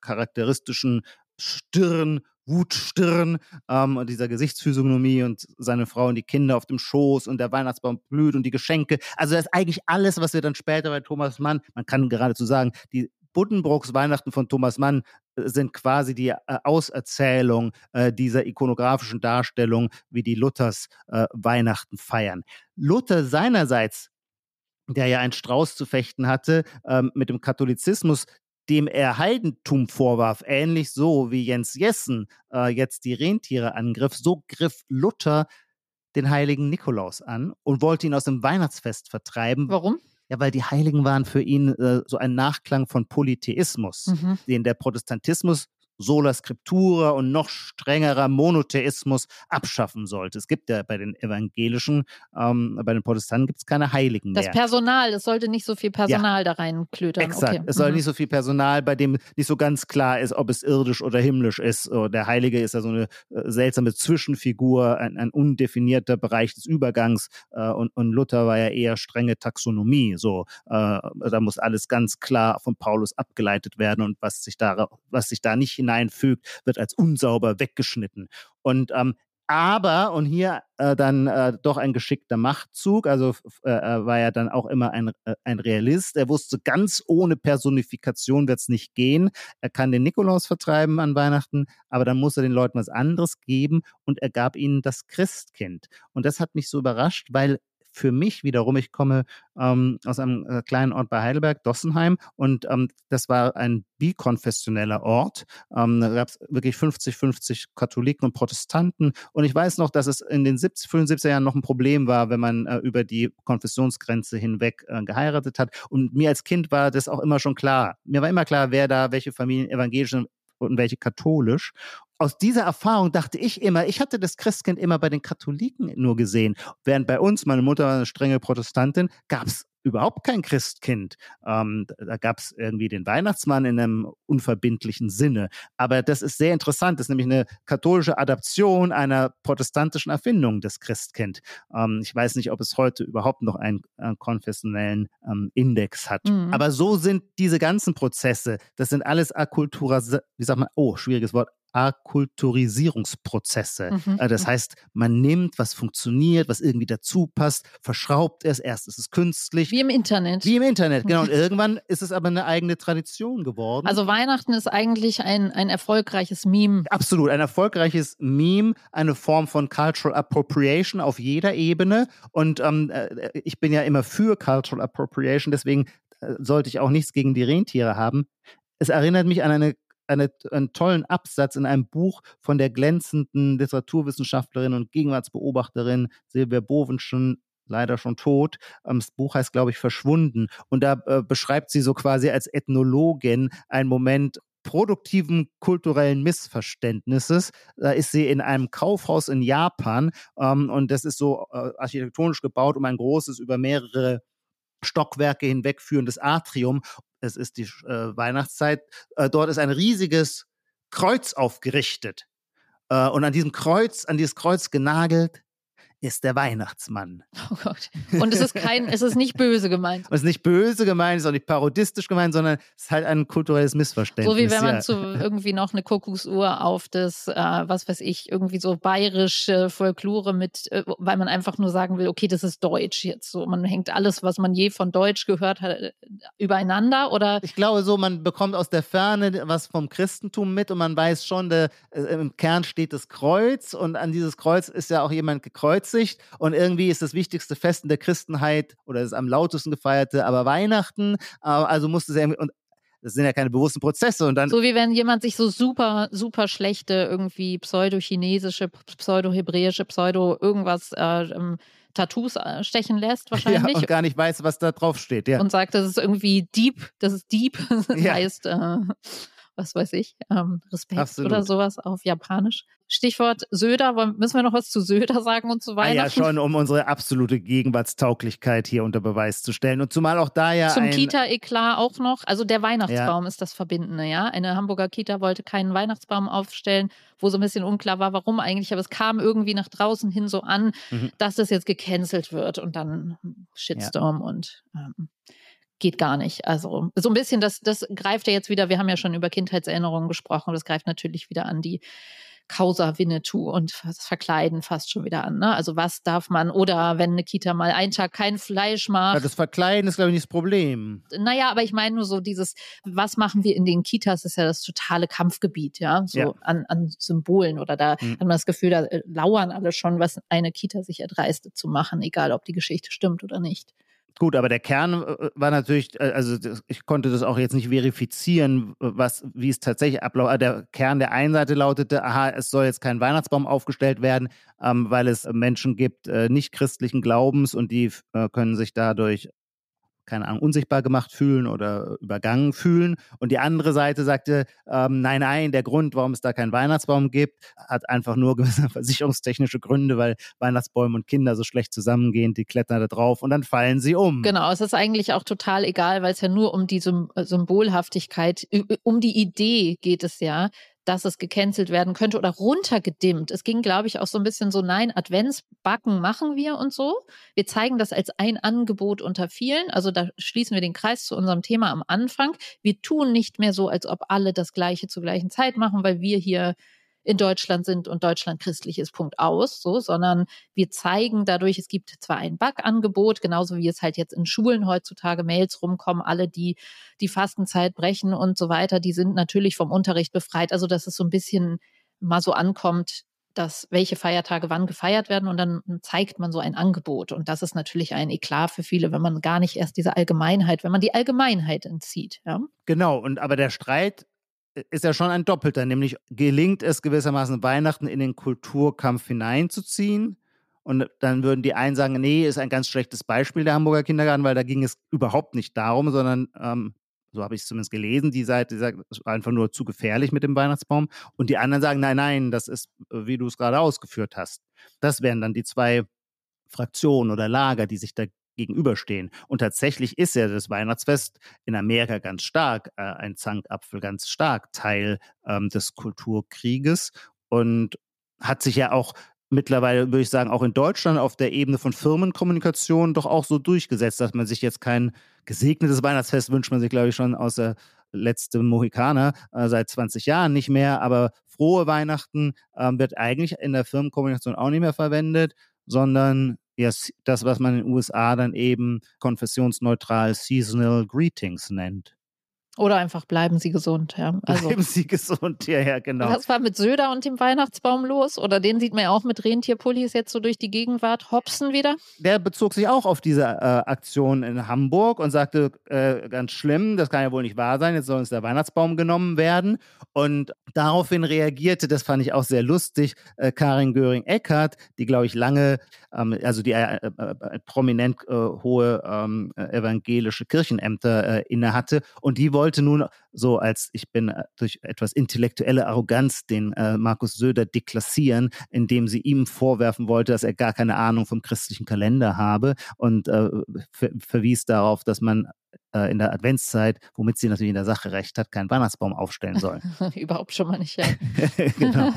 charakteristischen Stirn, Wutstirn ähm, und dieser Gesichtsphysiognomie und seine Frau und die Kinder auf dem Schoß und der Weihnachtsbaum blüht und die Geschenke. Also das ist eigentlich alles, was wir dann später bei Thomas Mann, man kann geradezu sagen, die Buddenbrooks Weihnachten von Thomas Mann äh, sind quasi die äh, Auserzählung äh, dieser ikonografischen Darstellung, wie die Luthers Weihnachten feiern. Luther seinerseits, der ja einen Strauß zu fechten hatte ähm, mit dem Katholizismus, dem er Heidentum vorwarf, ähnlich so wie Jens Jessen äh, jetzt die Rentiere angriff, so griff Luther den heiligen Nikolaus an und wollte ihn aus dem Weihnachtsfest vertreiben. Warum? Ja, weil die Heiligen waren für ihn äh, so ein Nachklang von Polytheismus, mhm. den der Protestantismus sola scriptura und noch strengerer Monotheismus abschaffen sollte. Es gibt ja bei den evangelischen, ähm, bei den Protestanten gibt es keine Heiligen mehr. Das Personal, es sollte nicht so viel Personal ja. da reinklötern. Exakt, okay. es soll mhm. nicht so viel Personal, bei dem nicht so ganz klar ist, ob es irdisch oder himmlisch ist. Der Heilige ist ja so eine äh, seltsame Zwischenfigur, ein, ein undefinierter Bereich des Übergangs äh, und, und, Luther war ja eher strenge Taxonomie. So, äh, da muss alles ganz klar von Paulus abgeleitet werden und was sich da, was sich da nicht hineinfügt, wird als unsauber weggeschnitten. Und ähm, aber, und hier äh, dann äh, doch ein geschickter Machtzug, also äh, war ja dann auch immer ein, äh, ein Realist. Er wusste, ganz ohne Personifikation wird es nicht gehen. Er kann den Nikolaus vertreiben an Weihnachten, aber dann muss er den Leuten was anderes geben und er gab ihnen das Christkind. Und das hat mich so überrascht, weil für mich wiederum, ich komme ähm, aus einem äh, kleinen Ort bei Heidelberg, Dossenheim, und ähm, das war ein bikonfessioneller Ort. Ähm, da gab es wirklich 50-50 Katholiken und Protestanten. Und ich weiß noch, dass es in den 70, 75er Jahren noch ein Problem war, wenn man äh, über die Konfessionsgrenze hinweg äh, geheiratet hat. Und mir als Kind war das auch immer schon klar. Mir war immer klar, wer da, welche Familien evangelisch und welche katholisch aus dieser Erfahrung dachte ich immer, ich hatte das Christkind immer bei den Katholiken nur gesehen. Während bei uns, meine Mutter war eine strenge Protestantin, gab es überhaupt kein Christkind. Ähm, da gab es irgendwie den Weihnachtsmann in einem unverbindlichen Sinne. Aber das ist sehr interessant. Das ist nämlich eine katholische Adaption einer protestantischen Erfindung des Christkind. Ähm, ich weiß nicht, ob es heute überhaupt noch einen, einen konfessionellen ähm, Index hat. Mhm. Aber so sind diese ganzen Prozesse, das sind alles Akkultura, wie sagt man, oh, schwieriges Wort, Akkulturisierungsprozesse. Mhm. Äh, das mhm. heißt, man nimmt, was funktioniert, was irgendwie dazu passt, verschraubt es, erst ist es künstlich. Wie im Internet. Wie im Internet, genau. Und irgendwann ist es aber eine eigene Tradition geworden. Also Weihnachten ist eigentlich ein, ein erfolgreiches Meme. Absolut, ein erfolgreiches Meme, eine Form von Cultural Appropriation auf jeder Ebene. Und ähm, äh, ich bin ja immer für Cultural Appropriation, deswegen äh, sollte ich auch nichts gegen die Rentiere haben. Es erinnert mich an eine, eine, einen tollen Absatz in einem Buch von der glänzenden Literaturwissenschaftlerin und Gegenwartsbeobachterin Silvia Bovenschen, leider schon tot. Ähm, das Buch heißt, glaube ich, Verschwunden. Und da äh, beschreibt sie so quasi als Ethnologin einen Moment produktiven kulturellen Missverständnisses. Da ist sie in einem Kaufhaus in Japan ähm, und das ist so äh, architektonisch gebaut um ein großes, über mehrere Stockwerke hinwegführendes Atrium. Es ist die äh, Weihnachtszeit. Äh, dort ist ein riesiges Kreuz aufgerichtet. Äh, und an diesem Kreuz, an dieses Kreuz genagelt, ist der Weihnachtsmann. Oh Gott. Und es ist kein, es ist nicht böse gemeint. es ist nicht böse gemeint, es ist auch nicht parodistisch gemeint, sondern es ist halt ein kulturelles Missverständnis. So wie wenn man ja. zu irgendwie noch eine Kuckucksuhr auf das, äh, was weiß ich, irgendwie so bayerische Folklore mit, äh, weil man einfach nur sagen will, okay, das ist Deutsch jetzt so. Man hängt alles, was man je von Deutsch gehört hat, äh, übereinander oder? Ich glaube so, man bekommt aus der Ferne was vom Christentum mit und man weiß schon, der, äh, im Kern steht das Kreuz und an dieses Kreuz ist ja auch jemand gekreuzigt Aussicht und irgendwie ist das wichtigste Fest in der Christenheit oder das am lautesten gefeierte, aber Weihnachten. Äh, also musste es irgendwie, und das sind ja keine bewussten Prozesse und dann. So wie wenn jemand sich so super, super schlechte, irgendwie pseudo-chinesische, pseudo-hebräische, pseudo irgendwas äh, ähm, Tattoos äh, stechen lässt, wahrscheinlich. Ja, und gar nicht weiß, was da drauf steht, ja. Und sagt, das ist irgendwie deep, das ist deep. Das ja. heißt, äh, was weiß ich, ähm, Respekt Absolut. oder sowas auf Japanisch. Stichwort Söder, müssen wir noch was zu Söder sagen und so weiter? Ah ja, schon, um unsere absolute Gegenwartstauglichkeit hier unter Beweis zu stellen. Und zumal auch da ja. Zum Kita-Eklat auch noch. Also der Weihnachtsbaum ja. ist das Verbindende, ja. Eine Hamburger Kita wollte keinen Weihnachtsbaum aufstellen, wo so ein bisschen unklar war, warum eigentlich. Aber es kam irgendwie nach draußen hin so an, mhm. dass das jetzt gecancelt wird und dann Shitstorm ja. und. Ähm, geht gar nicht. Also so ein bisschen, das, das greift ja jetzt wieder, wir haben ja schon über Kindheitserinnerungen gesprochen, das greift natürlich wieder an die Causa Winnetou und das Verkleiden fast schon wieder an. Ne? Also was darf man, oder wenn eine Kita mal einen Tag kein Fleisch macht. Ja, das Verkleiden ist, glaube ich, nicht das Problem. Naja, aber ich meine nur so dieses, was machen wir in den Kitas, ist ja das totale Kampfgebiet, ja, so ja. An, an Symbolen oder da mhm. hat man das Gefühl, da äh, lauern alle schon, was eine Kita sich erdreistet zu machen, egal ob die Geschichte stimmt oder nicht. Gut, aber der Kern äh, war natürlich, äh, also ich konnte das auch jetzt nicht verifizieren, was, wie es tatsächlich abläuft. Der Kern der einen Seite lautete, aha, es soll jetzt kein Weihnachtsbaum aufgestellt werden, ähm, weil es Menschen gibt, äh, nicht christlichen Glaubens und die äh, können sich dadurch keine Ahnung, unsichtbar gemacht fühlen oder übergangen fühlen. Und die andere Seite sagte, ähm, nein, nein, der Grund, warum es da keinen Weihnachtsbaum gibt, hat einfach nur gewisse versicherungstechnische Gründe, weil Weihnachtsbäume und Kinder so schlecht zusammengehen, die klettern da drauf und dann fallen sie um. Genau, es ist eigentlich auch total egal, weil es ja nur um die Symbolhaftigkeit, um die Idee geht es ja, dass es gecancelt werden könnte oder runtergedimmt. Es ging, glaube ich, auch so ein bisschen so, nein, Adventsbacken machen wir und so. Wir zeigen das als ein Angebot unter vielen. Also da schließen wir den Kreis zu unserem Thema am Anfang. Wir tun nicht mehr so, als ob alle das Gleiche zur gleichen Zeit machen, weil wir hier in Deutschland sind und Deutschland christlich ist, Punkt aus, so, sondern wir zeigen dadurch, es gibt zwar ein Backangebot, genauso wie es halt jetzt in Schulen heutzutage Mails rumkommen, alle, die die Fastenzeit brechen und so weiter, die sind natürlich vom Unterricht befreit. Also, dass es so ein bisschen mal so ankommt, dass welche Feiertage wann gefeiert werden und dann zeigt man so ein Angebot. Und das ist natürlich ein Eklat für viele, wenn man gar nicht erst diese Allgemeinheit, wenn man die Allgemeinheit entzieht. Ja? Genau, und aber der Streit ist ja schon ein doppelter, nämlich gelingt es gewissermaßen Weihnachten in den Kulturkampf hineinzuziehen. Und dann würden die einen sagen, nee, ist ein ganz schlechtes Beispiel der Hamburger Kindergarten, weil da ging es überhaupt nicht darum, sondern ähm, so habe ich es zumindest gelesen, die Seite sagt, es war einfach nur zu gefährlich mit dem Weihnachtsbaum. Und die anderen sagen, nein, nein, das ist, wie du es gerade ausgeführt hast. Das wären dann die zwei Fraktionen oder Lager, die sich da gegenüberstehen. Und tatsächlich ist ja das Weihnachtsfest in Amerika ganz stark, äh, ein Zankapfel ganz stark Teil ähm, des Kulturkrieges und hat sich ja auch mittlerweile, würde ich sagen, auch in Deutschland auf der Ebene von Firmenkommunikation doch auch so durchgesetzt, dass man sich jetzt kein gesegnetes Weihnachtsfest wünscht man sich, glaube ich, schon aus der letzte Mohikaner äh, seit 20 Jahren nicht mehr, aber frohe Weihnachten äh, wird eigentlich in der Firmenkommunikation auch nicht mehr verwendet, sondern das, was man in den USA dann eben konfessionsneutral Seasonal Greetings nennt. Oder einfach bleiben Sie gesund, ja. Also, bleiben Sie gesund, ja, ja, genau. Was war mit Söder und dem Weihnachtsbaum los? Oder den sieht man ja auch mit Rentierpullis jetzt so durch die Gegenwart hopsen wieder? Der bezog sich auch auf diese äh, Aktion in Hamburg und sagte, äh, ganz schlimm, das kann ja wohl nicht wahr sein, jetzt soll uns der Weihnachtsbaum genommen werden. Und daraufhin reagierte, das fand ich auch sehr lustig, äh, Karin Göring-Eckardt, die, glaube ich, lange, ähm, also die äh, äh, äh, prominent hohe ähm, evangelische Kirchenämter innehatte. Und die wollte wollte nun so als ich bin äh, durch etwas intellektuelle Arroganz den äh, Markus Söder deklassieren, indem sie ihm vorwerfen wollte, dass er gar keine Ahnung vom christlichen Kalender habe und äh, ver verwies darauf, dass man äh, in der Adventszeit, womit sie natürlich in der Sache recht hat, keinen Weihnachtsbaum aufstellen soll. Überhaupt schon mal nicht, ja. genau.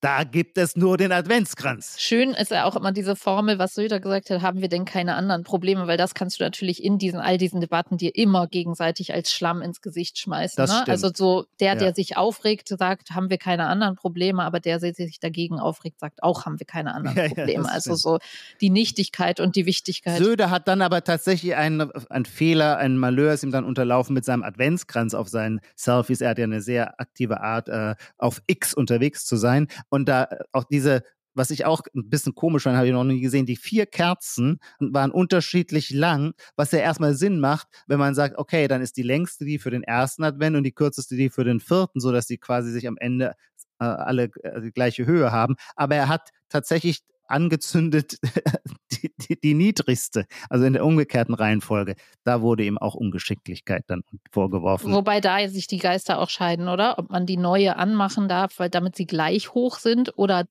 Da gibt es nur den Adventskranz. Schön ist ja auch immer diese Formel, was Söder gesagt hat, haben wir denn keine anderen Probleme, weil das kannst du natürlich in diesen all diesen Debatten dir immer gegenseitig als Schlamm ins Gesicht schmeißen. Ne? Also so der, ja. der sich aufregt, sagt, haben wir keine anderen Probleme, aber der, der sich dagegen aufregt, sagt, auch haben wir keine anderen ja, Probleme. Ja, also so die Nichtigkeit und die Wichtigkeit. Söder hat dann aber tatsächlich einen, einen Fehler, einen Malheur ist ihm dann unterlaufen mit seinem Adventskranz auf seinen Selfies. Er hat ja eine sehr aktive Art, äh, auf X unterwegs zu sein. Und da äh, auch diese was ich auch ein bisschen komisch fand, habe ich noch nie gesehen. Die vier Kerzen waren unterschiedlich lang, was ja erstmal Sinn macht, wenn man sagt, okay, dann ist die längste die für den ersten Advent und die kürzeste die für den vierten, sodass die quasi sich am Ende äh, alle äh, die gleiche Höhe haben. Aber er hat tatsächlich angezündet die, die, die, niedrigste, also in der umgekehrten Reihenfolge. Da wurde ihm auch Ungeschicklichkeit dann vorgeworfen. Wobei da sich die Geister auch scheiden, oder? Ob man die neue anmachen darf, weil damit sie gleich hoch sind oder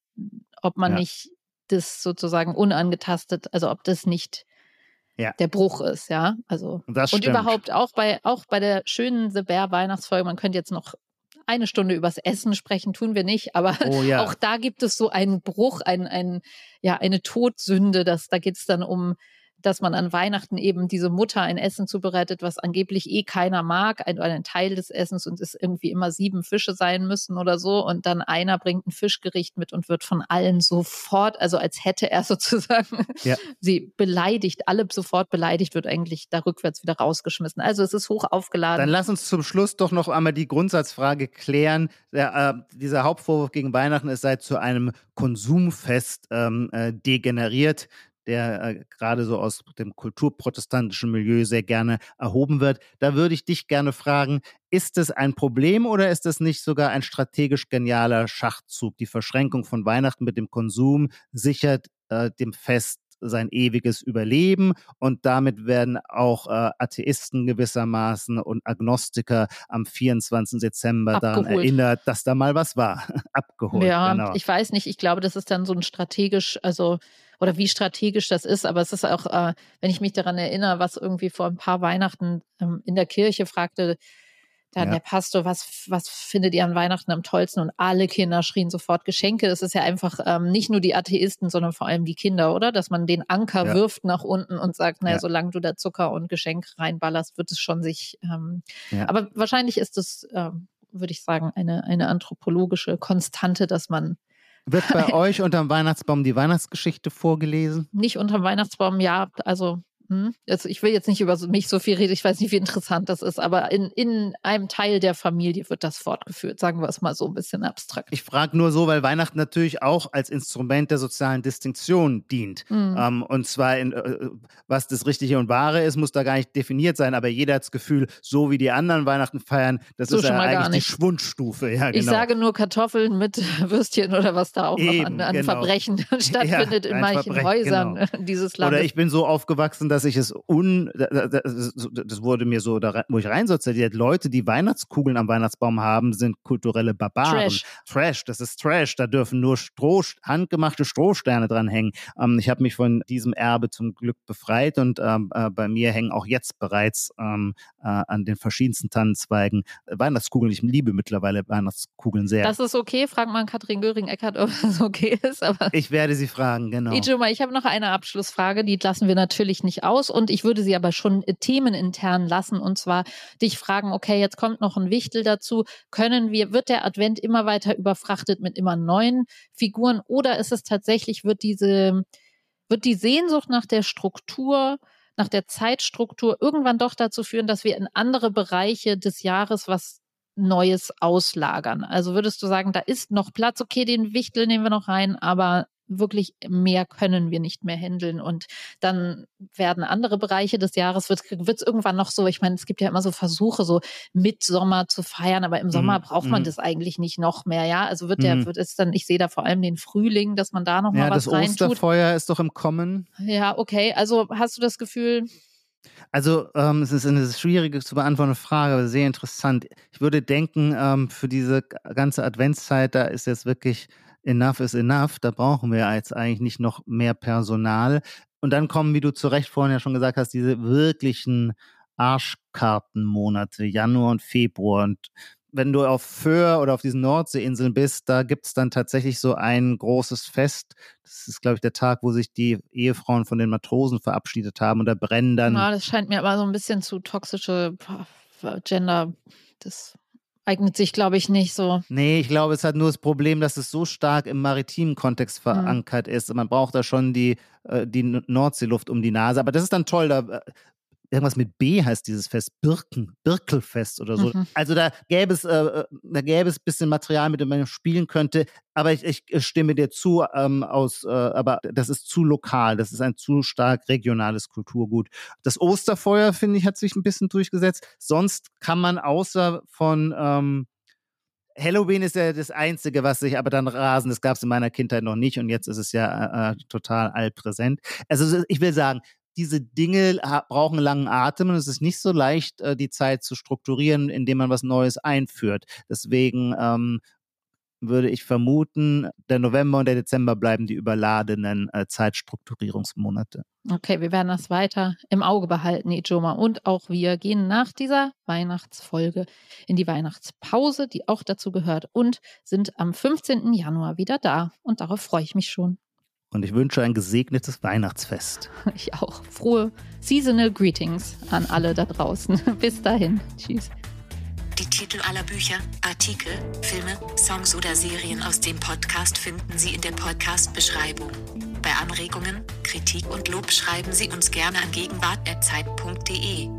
ob man ja. nicht das sozusagen unangetastet, also ob das nicht ja. der Bruch ist, ja. Also das und überhaupt auch bei auch bei der schönen The Bear Weihnachtsfolge, man könnte jetzt noch eine Stunde übers Essen sprechen, tun wir nicht, aber oh, ja. auch da gibt es so einen Bruch, ein, ein, ja, eine Todsünde, dass, da geht es dann um dass man an Weihnachten eben diese Mutter ein Essen zubereitet, was angeblich eh keiner mag, ein, ein Teil des Essens und es irgendwie immer sieben Fische sein müssen oder so. Und dann einer bringt ein Fischgericht mit und wird von allen sofort, also als hätte er sozusagen ja. sie beleidigt, alle sofort beleidigt, wird eigentlich da rückwärts wieder rausgeschmissen. Also es ist hoch aufgeladen. Dann lass uns zum Schluss doch noch einmal die Grundsatzfrage klären. Der, äh, dieser Hauptvorwurf gegen Weihnachten, es sei zu einem Konsumfest ähm, äh, degeneriert der äh, gerade so aus dem kulturprotestantischen Milieu sehr gerne erhoben wird. Da würde ich dich gerne fragen, ist es ein Problem oder ist es nicht sogar ein strategisch genialer Schachzug? Die Verschränkung von Weihnachten mit dem Konsum sichert äh, dem Fest sein ewiges Überleben und damit werden auch äh, Atheisten gewissermaßen und Agnostiker am 24. Dezember Abgeholt. daran erinnert, dass da mal was war. Abgeholt. Ja, genau. ich weiß nicht, ich glaube, das ist dann so ein strategisch, also oder wie strategisch das ist, aber es ist auch, äh, wenn ich mich daran erinnere, was irgendwie vor ein paar Weihnachten ähm, in der Kirche fragte, dann ja. der Pastor, was, was findet ihr an Weihnachten am tollsten? Und alle Kinder schrien sofort Geschenke. Das ist ja einfach ähm, nicht nur die Atheisten, sondern vor allem die Kinder, oder? Dass man den Anker ja. wirft nach unten und sagt, naja, ja. solange du da Zucker und Geschenk reinballerst, wird es schon sich. Ähm, aber wahrscheinlich ist es, ähm, würde ich sagen, eine, eine anthropologische Konstante, dass man wird bei euch unterm Weihnachtsbaum die Weihnachtsgeschichte vorgelesen? Nicht unterm Weihnachtsbaum, ja. Also hm? Also ich will jetzt nicht über mich so viel reden, ich weiß nicht, wie interessant das ist, aber in, in einem Teil der Familie wird das fortgeführt, sagen wir es mal so ein bisschen abstrakt. Ich frage nur so, weil Weihnachten natürlich auch als Instrument der sozialen Distinktion dient. Mhm. Ähm, und zwar, in, äh, was das Richtige und Wahre ist, muss da gar nicht definiert sein, aber jeder hat das Gefühl, so wie die anderen Weihnachten feiern, das so ist ja eigentlich die Schwundstufe. Ja, genau. Ich sage nur Kartoffeln mit Würstchen oder was da auch Eben, noch an, an genau. Verbrechen stattfindet ja, in manchen Verbrechen, Häusern genau. dieses Landes. Oder ich bin so aufgewachsen, dass dass ich es un, das wurde mir so, da, wo ich reinsozialisiert, Leute, die Weihnachtskugeln am Weihnachtsbaum haben, sind kulturelle Barbaren. Trash. Trash, das ist Trash. Da dürfen nur Stroh, handgemachte Strohsterne dran hängen. Ähm, ich habe mich von diesem Erbe zum Glück befreit und ähm, äh, bei mir hängen auch jetzt bereits ähm, äh, an den verschiedensten Tannenzweigen Weihnachtskugeln. Ich liebe mittlerweile Weihnachtskugeln sehr. Das ist okay. Frag mal Katrin Göring-Eckert, ob das okay ist. Aber ich werde sie fragen, genau. Ijoma, ich habe noch eine Abschlussfrage, die lassen wir natürlich nicht aus und ich würde sie aber schon äh, themenintern lassen und zwar dich fragen, okay, jetzt kommt noch ein Wichtel dazu, können wir, wird der Advent immer weiter überfrachtet mit immer neuen Figuren oder ist es tatsächlich, wird diese, wird die Sehnsucht nach der Struktur nach der Zeitstruktur irgendwann doch dazu führen, dass wir in andere Bereiche des Jahres was Neues auslagern? Also würdest du sagen, da ist noch Platz, okay, den Wichtel nehmen wir noch rein, aber wirklich mehr können wir nicht mehr handeln. Und dann werden andere Bereiche des Jahres, wird es irgendwann noch so, ich meine, es gibt ja immer so Versuche, so mit Sommer zu feiern, aber im Sommer mm, braucht man mm. das eigentlich nicht noch mehr, ja. Also wird der, mm. wird es dann, ich sehe da vor allem den Frühling, dass man da noch ja, mal was reintut. Das Osterfeuer ist doch im Kommen. Ja, okay. Also hast du das Gefühl, also ähm, es ist eine schwierige zu beantwortende Frage, aber sehr interessant. Ich würde denken, ähm, für diese ganze Adventszeit, da ist jetzt wirklich enough is enough. Da brauchen wir jetzt eigentlich nicht noch mehr Personal. Und dann kommen, wie du zu Recht vorhin ja schon gesagt hast, diese wirklichen Arschkartenmonate, Januar und Februar. Und wenn du auf Föhr oder auf diesen Nordseeinseln bist, da gibt es dann tatsächlich so ein großes Fest. Das ist, glaube ich, der Tag, wo sich die Ehefrauen von den Matrosen verabschiedet haben und da brennen dann. Ja, das scheint mir aber so ein bisschen zu toxische Gender. Das eignet sich, glaube ich, nicht so. Nee, ich glaube, es hat nur das Problem, dass es so stark im maritimen Kontext mhm. verankert mhm. ist. Man braucht da schon die, äh, die Nordseeluft um die Nase. Aber das ist dann toll. Da äh, irgendwas mit B heißt dieses Fest, Birken, Birkelfest oder so. Mhm. Also da gäbe es, äh, äh da gäbe es ein bisschen Material, mit dem man spielen könnte. Aber ich, ich stimme dir zu, ähm, aus, äh, aber das ist zu lokal, das ist ein zu stark regionales Kulturgut. Das Osterfeuer, finde ich, hat sich ein bisschen durchgesetzt. Sonst kann man außer von ähm, Halloween ist ja das Einzige, was sich aber dann rasen, das gab es in meiner Kindheit noch nicht und jetzt ist es ja äh, äh total allpräsent. Also ich will sagen, diese Dinge brauchen langen Atem und es ist nicht so leicht, äh, die Zeit zu strukturieren, indem man was Neues einführt. Deswegen ähm, würde ich vermuten, der November und der Dezember bleiben die überladenen äh, Zeitstrukturierungsmonate. Okay, wir werden das weiter im Auge behalten, Ijoma. Und auch wir gehen nach dieser Weihnachtsfolge in die Weihnachtspause, die auch dazu gehört, und sind am 15. Januar wieder da. Und darauf freue ich mich schon und ich wünsche ein gesegnetes Weihnachtsfest. Ich auch. Frohe Seasonal Greetings an alle da draußen. Bis dahin. Tschüss. Die Titel aller Bücher, Artikel, Filme, Songs oder Serien aus dem Podcast finden Sie in der Podcast-Beschreibung. Bei Anregungen, Kritik und Lob schreiben Sie uns gerne an gegenwart.zeit.de.